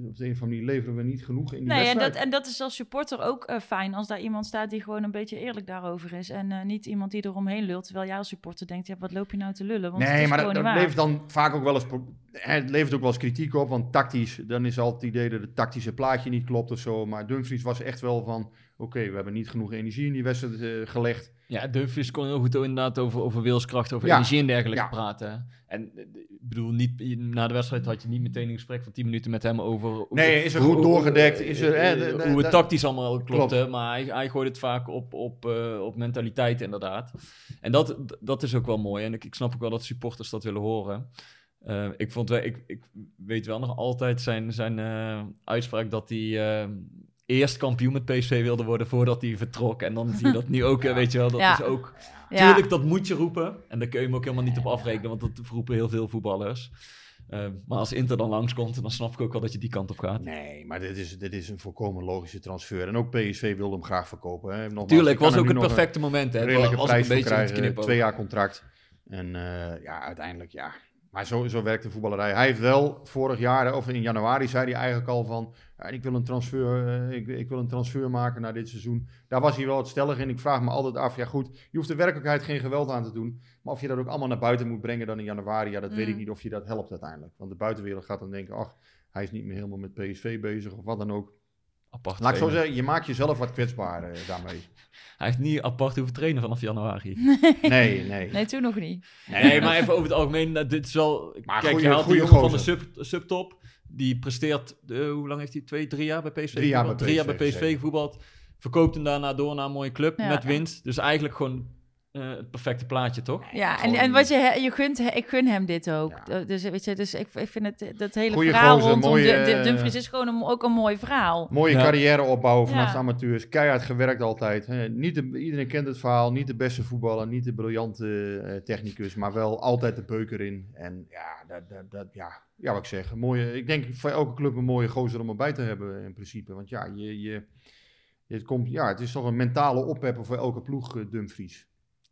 op de een of andere manier leveren we niet genoeg in die nee, en dat, en dat is als supporter ook eh, fijn als daar iemand staat die gewoon een beetje eerlijk daarover is. En niet iemand die eromheen lult, terwijl jij als supporter denkt, ja, wat loop je nou te lullen? Want nee, maar dat, levert dan vaak ook wel eens, het levert ook wel eens kritiek op, want tactisch, dan is altijd het idee dat het tactische plaatje niet klopt of zo. Maar Dumfries was echt wel van, oké, we hebben niet genoeg energie in die wedstrijd gelegd. Ja, Dumfries kon heel goed inderdaad over, over wilskracht, over Ja. energie en dergelijke Ja. praten. En eh, ik bedoel, niet, na de wedstrijd had je niet meteen een gesprek van 10 minuten met hem over... hoe- Nee, is er hoe- goed doorgedekt? Is er, eh, de- de- hoe het tactisch allemaal klopte, Klopt. maar hij, hij gooit het vaak op, op, eh, op mentaliteit inderdaad. En dat, dat is ook wel mooi en ik, ik snap ook wel dat supporters dat willen horen. Eh, ik, vond ik, ik weet wel nog altijd zijn, zijn eh, uitspraak dat hij eh, eerst kampioen met PSV wilde worden voordat hij vertrok. En dan zie je dat nu ook, eh, weet je wel, dat Ja. is ook... Ja. Tuurlijk, dat moet je roepen. En daar kun je hem ook helemaal niet op afrekenen, want dat roepen heel veel voetballers. Eh, maar als Inter dan langskomt, dan snap ik ook wel dat je die kant op gaat. Nee, maar dit is, dit is een volkomen logische transfer. En ook PSV wilde hem graag verkopen. Hè. Nogmaals, Tuurlijk, was ook het een perfecte moment. Hè. Redelijke was een prijs voor beetje krijgen, twee jaar contract. En eh, ja, uiteindelijk ja. Maar zo, zo werkt de voetballerij. Hij heeft wel vorig jaar, of in januari, zei hij eigenlijk al van... Ik, wil een transfer, eh, ik, ik wil een transfer maken naar dit seizoen. Daar was hij wel het stellig in. Ik vraag me altijd af, ja goed, je hoeft de werkelijkheid geen geweld aan te doen. Maar of je dat ook allemaal naar buiten moet brengen dan in januari, ja, dat weet ik Mm. niet of je dat helpt uiteindelijk. Want de buitenwereld gaat dan denken, ach, hij is niet meer helemaal met PSV bezig of wat dan ook. Apart Laat ik zo zeggen, je maakt jezelf wat kwetsbaar eh, daarmee. Hij heeft niet apart hoeven trainen vanaf januari. Nee, nee. Nee, toen nog niet. Nee, maar even over het algemeen. nou, dit is wel... Maar kijk, goeie- je haalt die jongen van de sub, subtop. Die presteert... eh, hoe lang heeft hij? Twee, drie jaar bij PSV Drie jaar bij Drie jaar bij PSV PSV gevoetbald. Verkoopt hem daarna door naar een mooie club Ja. met winst. Dus eigenlijk gewoon eh, het perfecte plaatje, toch? Ja, en, Gewoon- en wat je, je gunt, ik gun hem dit ook. Ja. Dus, weet je, dus ik, ik vind het, dat hele Goeie verhaal gozer, rondom mooie, de, de, eh, Dumfries is gewoon een, ook een mooi verhaal. Mooie Ja. carrière opbouwen vanaf Ja. de amateurs. Keihard gewerkt altijd. Niet de, iedereen kent het verhaal. Niet de beste voetballer, niet de briljante eh, technicus. Maar wel altijd de beuker in. En ja, dat, dat, dat, ja, ja, wat ik zeg. Mooie, ik denk voor elke club een mooie gozer om erbij te hebben in principe. Want ja, je, je, het, komt, ja het is toch een mentale oppepper voor elke ploeg, Dumfries.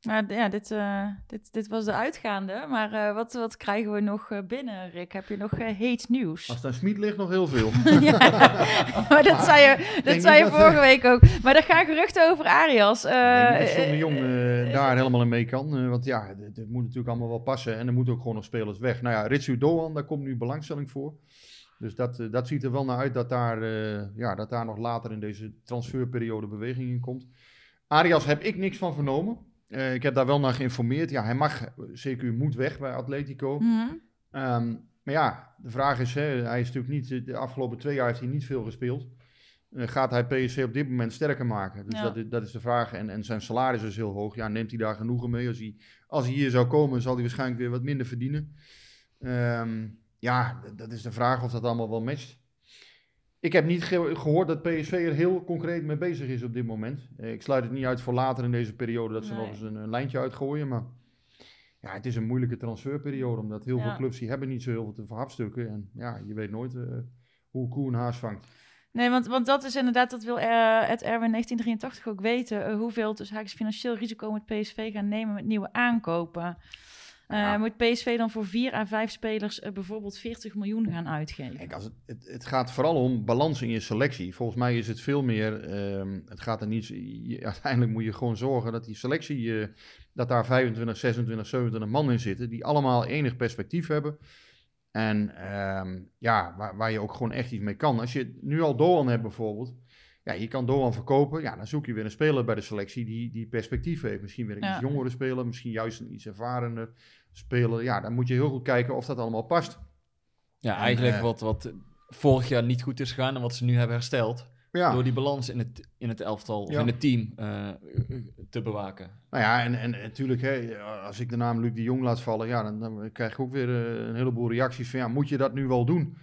Maar ja, dit, eh, dit, dit was de uitgaande. Maar eh, wat, wat krijgen we nog eh, binnen, Rick? Heb je nog heet nieuws? Als aan Smit ligt, nog heel veel. ja, maar dat zei je, dat zei je dat, vorige week ook. Maar er gaan geruchten over Arias. De eh, Jong daar helemaal in mee kan. want ja, het moet natuurlijk allemaal wel passen. En er moeten ook gewoon nog spelers weg. Nou ja, Ritsu Doan, daar komt nu belangstelling voor. Dus dat, dat ziet er wel naar uit dat daar, ja, dat daar nog later in deze transferperiode beweging in komt. Arias heb ik niks van vernomen. Eh, ik heb daar wel naar geïnformeerd. Ja, hij mag, CQ moet weg bij Atletico. mhm. Ehm, maar ja, de vraag is, hè, hij is natuurlijk niet, de afgelopen twee jaar heeft hij niet veel gespeeld. Eh, gaat hij PSV op dit moment sterker maken? Dus Ja. dat, is, dat is de vraag. En, en zijn salaris is heel hoog. Ja, neemt hij daar genoegen mee? Als hij, als hij hier zou komen, zal hij waarschijnlijk weer wat minder verdienen. Ehm, ja, dat is de vraag of dat allemaal wel matcht. Ik heb niet ge- gehoord dat PSV er heel concreet mee bezig is op dit moment. Eh, ik sluit het niet uit voor later in deze periode dat ze Nee. nog eens een, een lijntje uitgooien. Maar ja, het is een moeilijke transferperiode. Omdat heel Ja. veel clubs die hebben niet zo heel veel te verhapstukken. En ja, je weet nooit eh, hoe koe een haas vangt. Nee, want, want dat is inderdaad, dat wil eh, het Erwin 1983 ook weten. hoeveel dus haakjes financieel risico moet PSV gaan nemen met nieuwe aankopen. Eh, Ja. Moet PSV dan voor vier à vijf spelers eh, bijvoorbeeld 40 miljoen gaan uitgeven? Kijk, als het, het, het gaat vooral om balans in je selectie. Volgens mij is het veel meer. ehm, het gaat er niet. je- uiteindelijk moet je gewoon zorgen dat die selectie. eh, dat daar 25, 26, 27 man in zitten. Die allemaal enig perspectief hebben. En ehm, ja, waar, waar je ook gewoon echt iets mee kan. Als je nu al Doan hebt bijvoorbeeld. Ja, je kan Doan verkopen. Ja, dan zoek je weer een speler bij de selectie die, die perspectief heeft. Misschien weer een Ja. iets jongere speler. Misschien juist een iets ervarener speler. Ja, dan moet je heel goed kijken of dat allemaal past. Ja, En, eigenlijk eh, wat, wat vorig jaar niet goed is gegaan en wat ze nu hebben hersteld. Ja. Door die balans in het, in het elftal, of Ja. in het team eh, te bewaken. Nou ja, en, en natuurlijk, hè, als ik de naam Luc de Jong laat vallen, ja, dan, dan krijg ik ook weer eh, een heleboel reacties van, ja, moet je dat nu wel doen?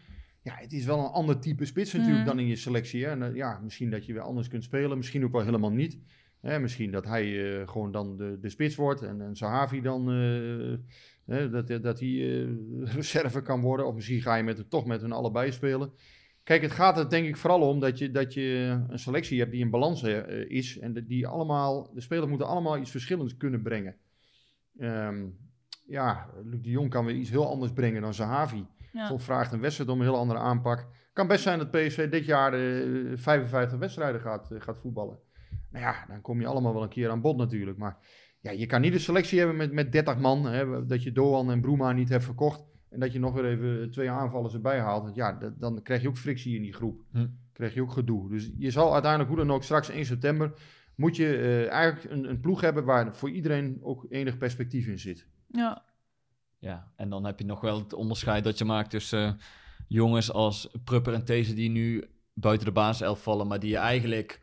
Ja, het is wel een ander type spits natuurlijk Mhm. dan in je selectie. Hè? En, eh, ja, misschien dat je weer anders kunt spelen, misschien ook wel helemaal niet. Hè, misschien dat hij eh, gewoon dan de, de spits wordt en, en Sahavi dan, eh, hè, dat, dat hij reserve kan worden. Of misschien ga je met, toch met hun allebei spelen. Kijk, het gaat er denk ik vooral om dat je, dat je een selectie hebt die in balans is. En de, die allemaal, de spelers moeten allemaal iets verschillends kunnen brengen. Ehm, ja, Luc de Jong kan weer iets heel anders brengen dan Zahavi. Ja. Soms vraagt een wedstrijd om een heel andere aanpak. Kan best zijn dat PSV dit jaar eh 55 wedstrijden gaat, eh, gaat voetballen. Nou ja, dan kom je allemaal wel een keer aan bod natuurlijk. Maar ja, je kan niet een selectie hebben met, met 30 man. Hè, dat je Doan en Broema niet hebt verkocht. En dat je nog weer even twee aanvallers erbij haalt. Want ja, dat- dan krijg je ook frictie in die groep. Hm. Krijg je ook gedoe. Dus je zal uiteindelijk hoe dan ook straks 1 september... moet je eh, eigenlijk een, een ploeg hebben waar voor iedereen ook enig perspectief in zit. Ja. Ja, en dan heb je nog wel het onderscheid dat je maakt tussen eh, jongens als Prupper en These die nu buiten de basiself vallen, maar die je eigenlijk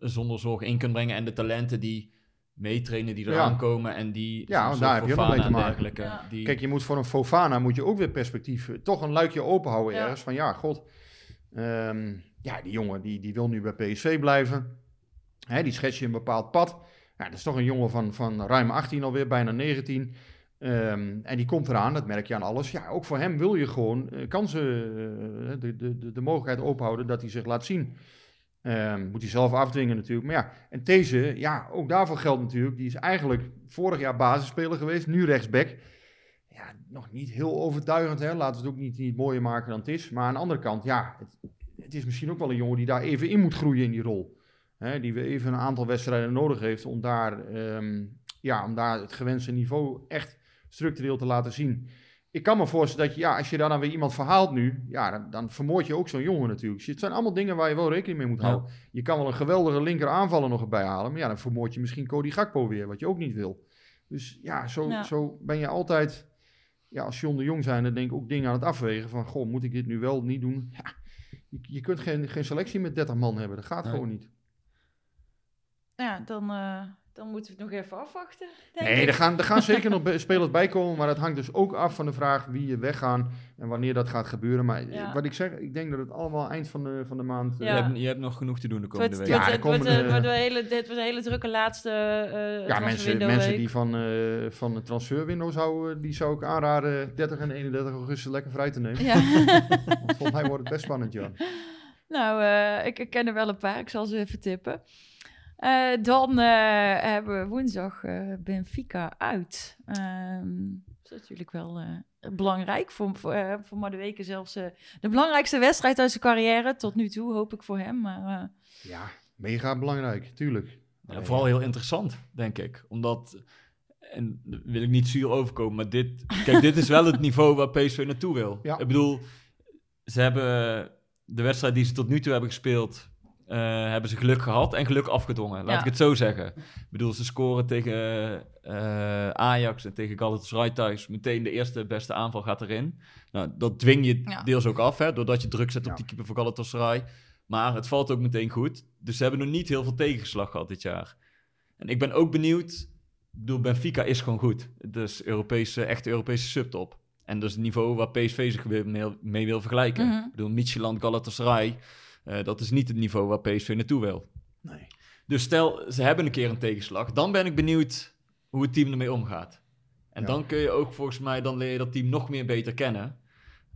zonder zorg in kunt brengen. En de talenten die meetrainen, die Ja. eraan komen en die... Ja, daar heb je ook mee te en maken. Ja. Die, Kijk, je moet voor een Fofana moet je ook weer perspectief, eh, toch een luikje open houden Ja. ergens. Van ja, god, ehm, ja, die jongen die, die wil nu bij PSV blijven. Hè, die schets je een bepaald pad. Ja, dat is toch een jongen van, van ruim 18 alweer, bijna 19. Ehm, en die komt eraan, dat merk je aan alles. Ja, ook voor hem wil je gewoon eh, kansen, eh, de, de, de, mogelijkheid openhouden dat hij zich laat zien. Ehm, moet hij zelf afdwingen natuurlijk. Maar ja, en deze, ja, ook daarvoor geldt natuurlijk. Die is eigenlijk vorig jaar basisspeler geweest, nu rechtsback. Ja, nog niet heel overtuigend, hè. Laten we het ook niet, niet mooier maken dan het is. Maar aan de andere kant, ja, het, het is misschien ook wel een jongen die daar even in moet groeien in die rol. Hè, die even een aantal wedstrijden nodig heeft om daar, ehm, ja, om daar het gewenste niveau echt structureel te laten zien. Ik kan me voorstellen dat je, ja, als je daar dan weer iemand verhaalt nu, ja, dan, dan vermoord je ook zo'n jongen natuurlijk. Dus Het zijn allemaal dingen waar je wel rekening mee moet Ja. houden. Je kan wel een geweldige linker aanvaller nog erbij halen, maar ja, dan vermoord je misschien Cody Gakpo weer, wat je ook niet wil. Dus ja, zo, Ja. zo ben je altijd, ja, als John de Jong zijn, dan denk ik ook dingen aan het afwegen van, goh, moet ik dit nu wel niet doen? Ja, je, je kunt geen, geen selectie met 30 man hebben, dat gaat Nee. gewoon niet. Ja, dan, eh, dan moeten we het nog even afwachten. Denk Nee, ik. er gaan, er gaan zeker nog spelers bij komen, maar dat hangt dus ook af van de vraag wie je weggaan en wanneer dat gaat gebeuren. Maar eh, Ja. wat ik zeg, ik denk dat het allemaal eind van de, van de maand... eh, Ja. je, hebt, je hebt nog genoeg te doen de komende week. het Ja, het wordt, eh, wordt een hele, dit wordt een hele drukke laatste uh, ja, mensen, mensen die van, eh van de transferwindow zouden, die zou ik aanraden 30 en 31 augustus lekker vrij te nemen. Ja. Want volgens mij wordt het best spannend, Jan. nou, eh, ik, ik ken er wel een paar. Ik zal ze even tippen. Eh, dan eh, hebben we woensdag eh, Benfica uit. Ehm, dat is natuurlijk wel eh, belangrijk voor, voor, voor Madueke zelfs eh, de belangrijkste wedstrijd uit zijn carrière. Tot nu toe hoop ik voor hem. Maar eh, Ja, mega belangrijk, tuurlijk. Ja, vooral heel interessant, denk ik. Omdat, en daar wil ik niet zuur overkomen, maar dit, kijk, dit is wel het niveau waar PSV naartoe wil. Ja. Ik bedoel, ze hebben de wedstrijd die ze tot nu toe hebben gespeeld, hebben ze geluk gehad en geluk afgedwongen. Laat Ja. ik het zo zeggen. Ik bedoel, ze scoren tegen eh, Ajax en tegen Galatasaray thuis. Meteen de eerste beste aanval gaat erin. Nou, dat dwing je Ja. deels ook af, hè, doordat je druk zet op die keeper van Galatasaray. Maar het valt ook meteen goed. Dus ze hebben nog niet heel veel tegenslag gehad dit jaar. En ik ben ook benieuwd. Ik bedoel, Benfica is gewoon goed. Dus Europese, echt Europese subtop. En dat is het niveau waar PSV zich mee, mee wil vergelijken. Mhm. Ik bedoel, Midtjylland, Galatasaray. Eh, dat is niet het niveau waar PSV naartoe wil. Nee. Dus stel, ze hebben een keer een tegenslag. Dan ben ik benieuwd hoe het team ermee omgaat. En Ja. dan kun je ook volgens mij, dan leer je dat team nog meer beter kennen.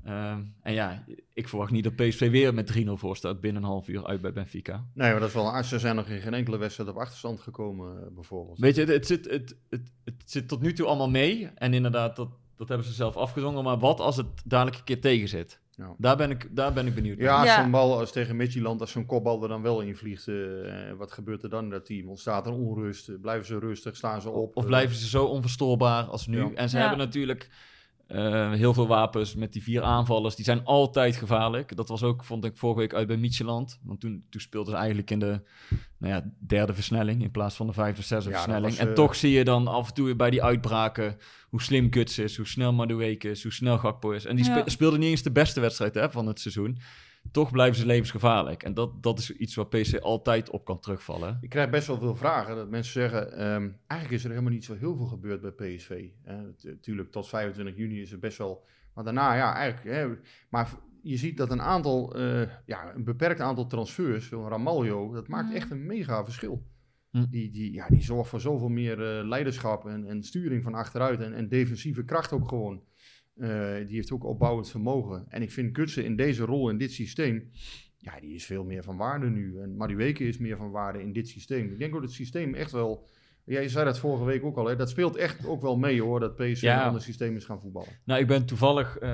Ehm, en ja, ik verwacht niet dat PSV weer met 3-0 voor staat binnen een half uur uit bij Benfica. Nee, maar dat is wel... Ze zijn nog in geen enkele wedstrijd op achterstand gekomen, eh, bijvoorbeeld. Weet je, het, het zit, het, het, het zit tot nu toe allemaal mee. En inderdaad, dat, dat hebben ze zelf afgedwongen. Maar wat als het dadelijk een keer tegen zit? Ja. Daar, ben ik, daar ben ik benieuwd naar. Ja, als Ja. zo'n bal als tegen Midtjylland, als zo'n kopbal er dan wel in vliegt, eh, wat gebeurt er dan in dat team? Ontstaat er onrust? Eh, Blijven ze rustig? Staan ze op? Of Eh, blijven ze zo onverstoorbaar als nu? Ja. En ze Ja. hebben natuurlijk eh, heel veel wapens met die vier aanvallers. Die zijn altijd gevaarlijk. Dat was ook, vond ik, vorige week uit bij Micheland. Want toen, toen speelden ze eigenlijk in de nou ja, derde versnelling... in plaats van de vijfde of zesde Ja, versnelling. was, en eh, toch zie je dan af en toe bij die uitbraken... hoe slim Guts is, hoe snel Madueke is, hoe snel Gakpo is. En die spe- Ja. speelden niet eens de beste wedstrijd hè, van het seizoen. Toch blijven ze levensgevaarlijk. En dat, dat is iets waar PC altijd op kan terugvallen. Ik krijg best wel veel vragen dat mensen zeggen, ehm, eigenlijk is er helemaal niet zo heel veel gebeurd bij PSV. Natuurlijk, tot 25 juni is er best wel, maar daarna ja, eigenlijk. Hè, maar je ziet dat een aantal, eh, ja, een beperkt aantal transfers, zo'n Ramaljo, dat maakt Mhm. echt een mega verschil. Hm. Die, die, ja, die zorgt voor zoveel meer eh, leiderschap en, en sturing van achteruit en, en defensieve kracht ook gewoon. Eh, die heeft ook opbouwend vermogen. En ik vind Gutsen in deze rol, in dit systeem, ja, die is veel meer van waarde nu. En Madueke is meer van waarde in dit systeem. Ik denk ook dat het systeem echt wel... Ja, je zei dat vorige week ook al, hè? dat speelt echt ook wel mee hoor, dat PSV Ja. een ander systeem is gaan voetballen. Nou, ik ben toevallig eh,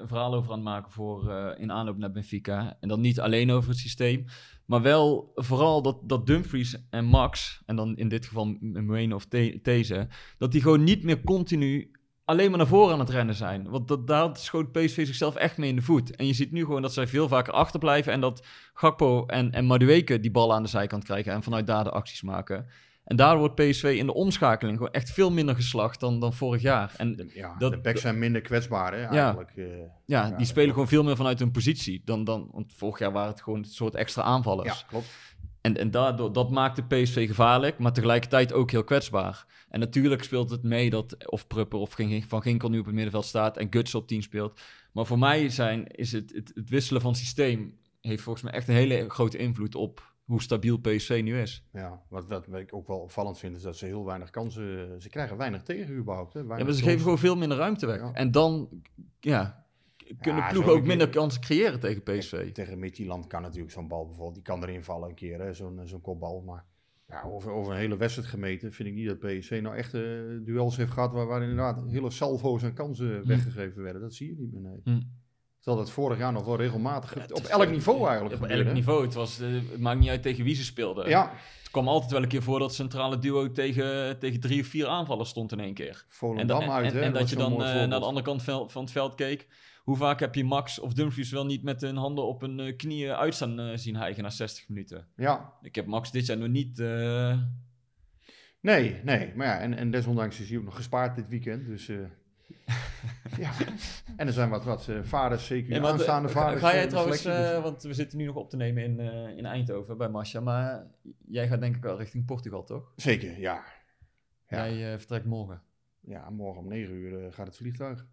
een verhaal over aan het maken voor eh, in aanloop naar Benfica. En dan niet alleen over het systeem, maar wel vooral dat, dat Dumfries en Max, en dan in dit geval M- Moreno of These, dat die gewoon niet meer continu alleen maar naar voren aan het rennen zijn. Want dat, daar schoot PSV zichzelf echt mee in de voet. En je ziet nu gewoon dat zij veel vaker achterblijven en dat Gakpo en, en Madueke die ballen aan de zijkant krijgen en vanuit daar de acties maken. En daardoor wordt PSV in de omschakeling gewoon echt veel minder geslacht dan, dan vorig jaar. En ja, Dat- de backs zijn minder kwetsbaar hè, eigenlijk. eh. ja, Ja, die spelen gewoon veel meer vanuit hun positie. Dan, dan, want vorig jaar waren het gewoon een soort extra aanvallers. ja, klopt. En, en daardoor, dat maakt de PSV gevaarlijk, maar tegelijkertijd ook heel kwetsbaar. En natuurlijk speelt het mee dat of Prupper of Van Ginkel nu op het middenveld staat en Guts op 10 speelt. Maar voor mij zijn, is het, het, het wisselen van systeem heeft volgens mij echt een hele grote invloed op hoe stabiel PSV nu is. Ja, wat, wat ik ook wel opvallend vind, is dat ze heel weinig kansen... Ze krijgen weinig tegen überhaupt. Hè? Ja, maar ze geven gewoon veel minder ruimte weg. Ja. En dan ja, kunnen Ja, ploegen zo ook minder kansen creëren tegen PSV. Tegen Midtjylland kan natuurlijk zo'n bal bijvoorbeeld, die kan erin vallen een keer, zo'n zo'n kopbal. Maar ja, over, over een hele wedstrijd gemeten vind ik niet dat PSV nou echt eh, duels heeft gehad waar, waar inderdaad hele salvo's en kansen weggegeven werden. Dat zie je niet meer, nee. Hm. Terwijl dat vorig jaar nog wel regelmatig, Ja, op elk niveau eigenlijk Op gebeurde, elk niveau. Het, was, eh, het maakt niet uit tegen wie ze speelden. Ja, Het kwam altijd wel een keer voor dat centrale duo tegen, tegen drie of vier aanvallers stond in één keer. En, Volendam da- uit, en, hè. en dat was je dan eh, naar de andere kant van het veld keek. Hoe vaak heb je Max of Dumfries wel niet met hun handen op hun eh, knieën uitstaan eh, zien hijgen na 60 minuten? Ja, Ik heb Max dit jaar nog niet... eh, nee, nee. Maar ja, en, en desondanks is hij ook nog gespaard dit weekend, dus... ja, en er zijn wat, wat vaders, zeker aanstaande vaders. Ga jij trouwens, want we zitten nu nog op te nemen in, in Eindhoven bij Masja, maar jij gaat denk ik wel richting Portugal, toch? Zeker, ja. Ja. Jij vertrekt morgen. Ja, morgen om 9 uur gaat het vliegtuig.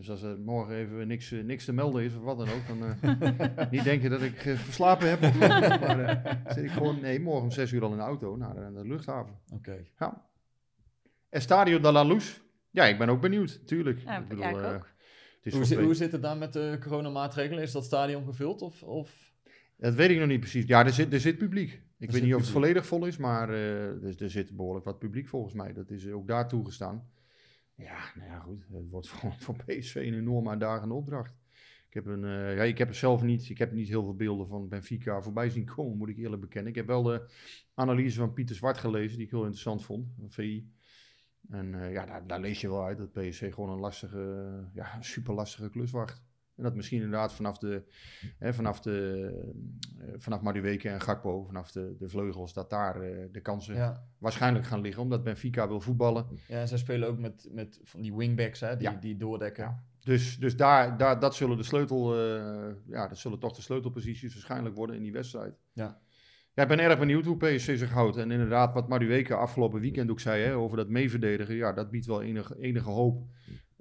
Dus als er morgen even niks, eh, niks te melden is of wat dan ook, dan eh, niet denken dat ik eh, verslapen heb. Of, maar eh, zit ik gewoon, nee, morgen om 6 uur al in de auto naar de, naar de luchthaven. Oké. Ja. Estadio de la Luz. Ja, ik ben ook benieuwd, tuurlijk. Ja, ja, ik ook. het is Hoe, zi- zit het dan met de coronamaatregelen? Is dat stadion gevuld of... of... Dat weet ik nog niet precies. Ja, er zit, er zit publiek. Ik weet niet of het volledig vol is, maar eh, er, er zit behoorlijk wat publiek volgens mij. Dat is ook daar toegestaan. Ja, nou ja, goed. Het wordt voor, voor PSV een enorm uitdagende opdracht. Ik heb, een, eh, ja, ik heb er zelf niet, ik heb niet heel veel beelden van Benfica voorbij zien komen, moet ik eerlijk bekennen. Ik heb wel de analyse van Pieter Zwart gelezen, die ik heel interessant vond, van VI. En eh, ja, daar, lees je wel uit dat PSV gewoon een lastige, ja, super lastige klus wacht. En dat misschien inderdaad vanaf de, hè, vanaf de, eh, vanaf Madueke en Gakpo, vanaf de, de vleugels, dat daar eh, de kansen Ja. waarschijnlijk gaan liggen, omdat Benfica wil voetballen. ja, zij spelen ook met, met van die wingbacks, hè, die, Ja. die doordekken. Ja. Dus, dus daar, daar, dat zullen de sleutel, eh, ja, dat zullen toch de sleutelposities waarschijnlijk worden in die wedstrijd. Ja. Ja, ik ben erg benieuwd hoe PSV zich houdt. En inderdaad, wat Madueke afgelopen weekend ook zei hè, over dat meeverdedigen, ja, dat biedt wel enige, enige hoop.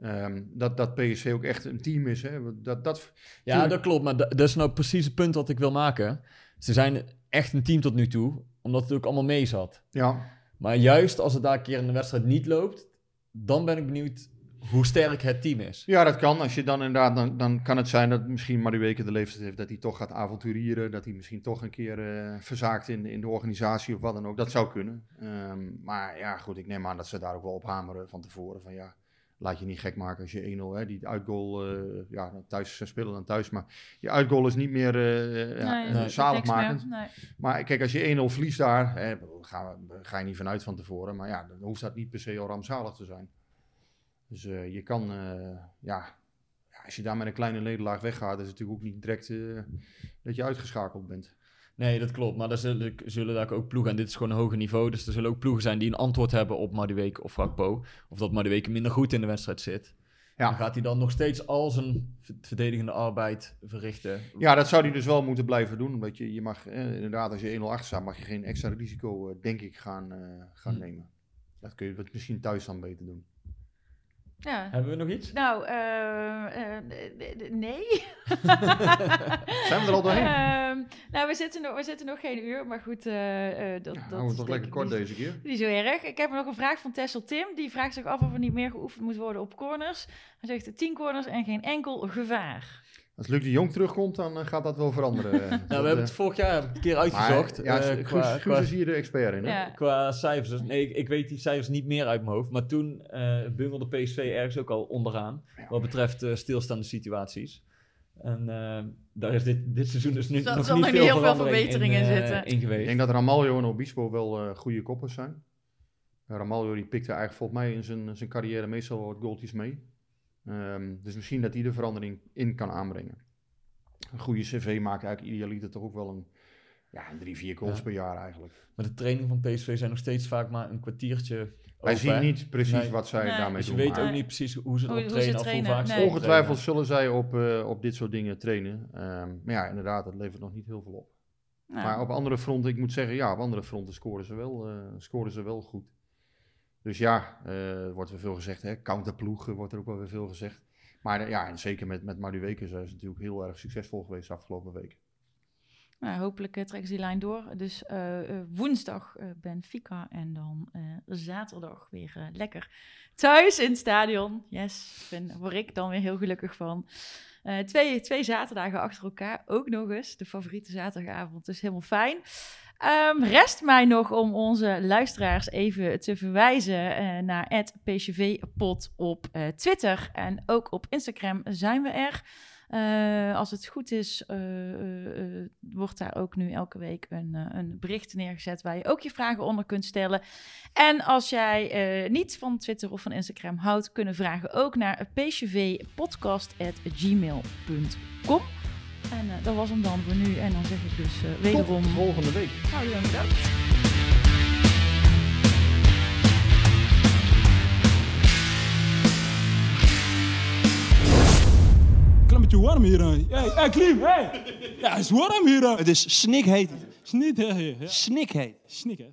Ehm, dat, dat PSV ook echt een team is. Hè. Dat, dat, Ja, dat klopt. Maar da- dat is nou precies het punt wat ik wil maken. Ze zijn echt een team tot nu toe, omdat het ook allemaal mee zat. ja, Maar juist als het daar een keer in de wedstrijd niet loopt, dan ben ik benieuwd hoe sterk het team is. Ja, dat kan. Als je dan inderdaad, dan, dan kan het zijn dat misschien Madueke de leeftijd heeft dat hij toch gaat avonturieren. Dat hij misschien toch een keer eh, verzaakt in, in de organisatie of wat dan ook. Dat zou kunnen. Ehm, maar ja, goed, ik neem aan dat ze daar ook wel op hameren van tevoren. Van ja, laat je niet gek maken als je 1-0, hè, die uitgoal, eh, ja, dan thuis ze spelen dan thuis. Maar je uitgoal is niet meer eh ja, Nee, eh, niks zaligmakend. meer. Nee. Maar kijk, als je 1-0 verliest daar, hè, bedoel, ga, ga je niet vanuit van tevoren. Maar ja, dan hoeft dat niet per se al rampzalig te zijn. Dus eh, je kan, eh, ja, als je daar met een kleine nederlaag weggaat, is het natuurlijk ook niet direct eh, dat je uitgeschakeld bent. Nee, dat klopt. Maar er zullen, zullen daar ook ploegen, en dit is gewoon een hoger niveau, dus er zullen ook ploegen zijn die een antwoord hebben op Madueke of Frakpo. Of dat Madueke minder goed in de wedstrijd zit. Ja. Dan gaat hij dan nog steeds al zijn verdedigende arbeid verrichten. Ja, dat zou hij dus wel moeten blijven doen. Omdat je, je mag, eh, inderdaad, als je 1-0 achter staat, mag je geen extra risico, eh, denk ik, gaan, eh, gaan Hm. nemen. Dat kun je wat misschien thuis dan beter doen. Ja. Hebben we nog iets? Nou, eh, eh, nee. Zijn we er al doorheen? Ehm, nou, we zitten, nog, we zitten nog geen uur, maar goed. eh, eh, dat, Ja, dat houden we is toch lekker kort niet- deze keer. Niet zo erg. Ik heb nog een vraag van Tessel Tim. Die vraagt zich af of er niet meer geoefend moet worden op corners. Hij zegt 10 corners en geen enkel gevaar. Als Luc de Jong terugkomt, dan eh, gaat dat wel veranderen. eh. Nou, Dat, we hebben eh, het vorig jaar een keer uitgezocht. Maar, ja, eh, Guus, qua, Guus qua, is hier de expert in. Hè? Ja. qua cijfers. Dus- Nee, ik, ik weet die cijfers niet meer uit mijn hoofd. Maar toen eh bungelde PSV ergens ook al onderaan. Wat betreft eh, stilstaande situaties. En eh, daar is dit, dit seizoen dus nu Zal- nog zal niet er veel niet heel veel verbeteringen in, eh, zitten. in geweest. Ik denk dat Ramaljo en Obispo wel eh, goede koppers zijn. Uh, Ramaljo die pikte eigenlijk volgens mij in zijn, zijn carrière meestal wat goaltjes mee. Ehm, dus misschien dat hij de verandering in kan aanbrengen. Een goede cv maakt eigenlijk idealiter toch ook wel een, ja, een drie, vier goals Ja. per jaar eigenlijk. Maar de training van PSV zijn nog steeds vaak maar een kwartiertje Wij open, zien hè? niet precies Nee. wat zij Nee. daarmee Dus je doen. weet maar ook niet precies hoe ze Hoe- erop hoe ze trainen of hoe vaak ze nee. Ongetwijfeld trainen. zullen zij op, eh, op dit soort dingen trainen. Ehm, maar ja, inderdaad, dat levert nog niet heel veel op. Nou, Maar op andere fronten, ik moet zeggen, ja, op andere fronten scoren ze wel, eh, scoren ze wel goed. Dus ja, er wordt weer veel gezegd, hè, counterploegen wordt er ook wel weer veel gezegd. Maar eh, ja, en zeker met, met Madueke zijn ze natuurlijk heel erg succesvol geweest de afgelopen weken. nou, hopelijk eh, trekken ze die lijn door. Dus woensdag eh, Benfica en dan zaterdag weer lekker thuis in het stadion. Yes, daar word ik dan weer heel gelukkig van. Twee, twee zaterdagen achter elkaar, ook nog eens. De favoriete zaterdagavond, dus helemaal fijn. Ehm, rest mij nog om onze luisteraars even te verwijzen eh, naar het PCV-pod op eh, Twitter. En ook op Instagram zijn we er. Eh, als het goed is, wordt daar ook nu elke week een, een bericht neergezet waar je ook je vragen onder kunt stellen. En als jij niet van Twitter of van Instagram houdt, kunnen vragen ook naar pcvpodcast.gmail.com. En eh, dat was hem dan voor nu. En dan zeg ik dus eh, wederom... Tot volgende week. Nou, jullie bedankt. Beetje warm hier. Hey, hey, Klim, hey! Ja, het is warm hier. Het is snikheet. Hè? hè. Snikheet. Snik, hè?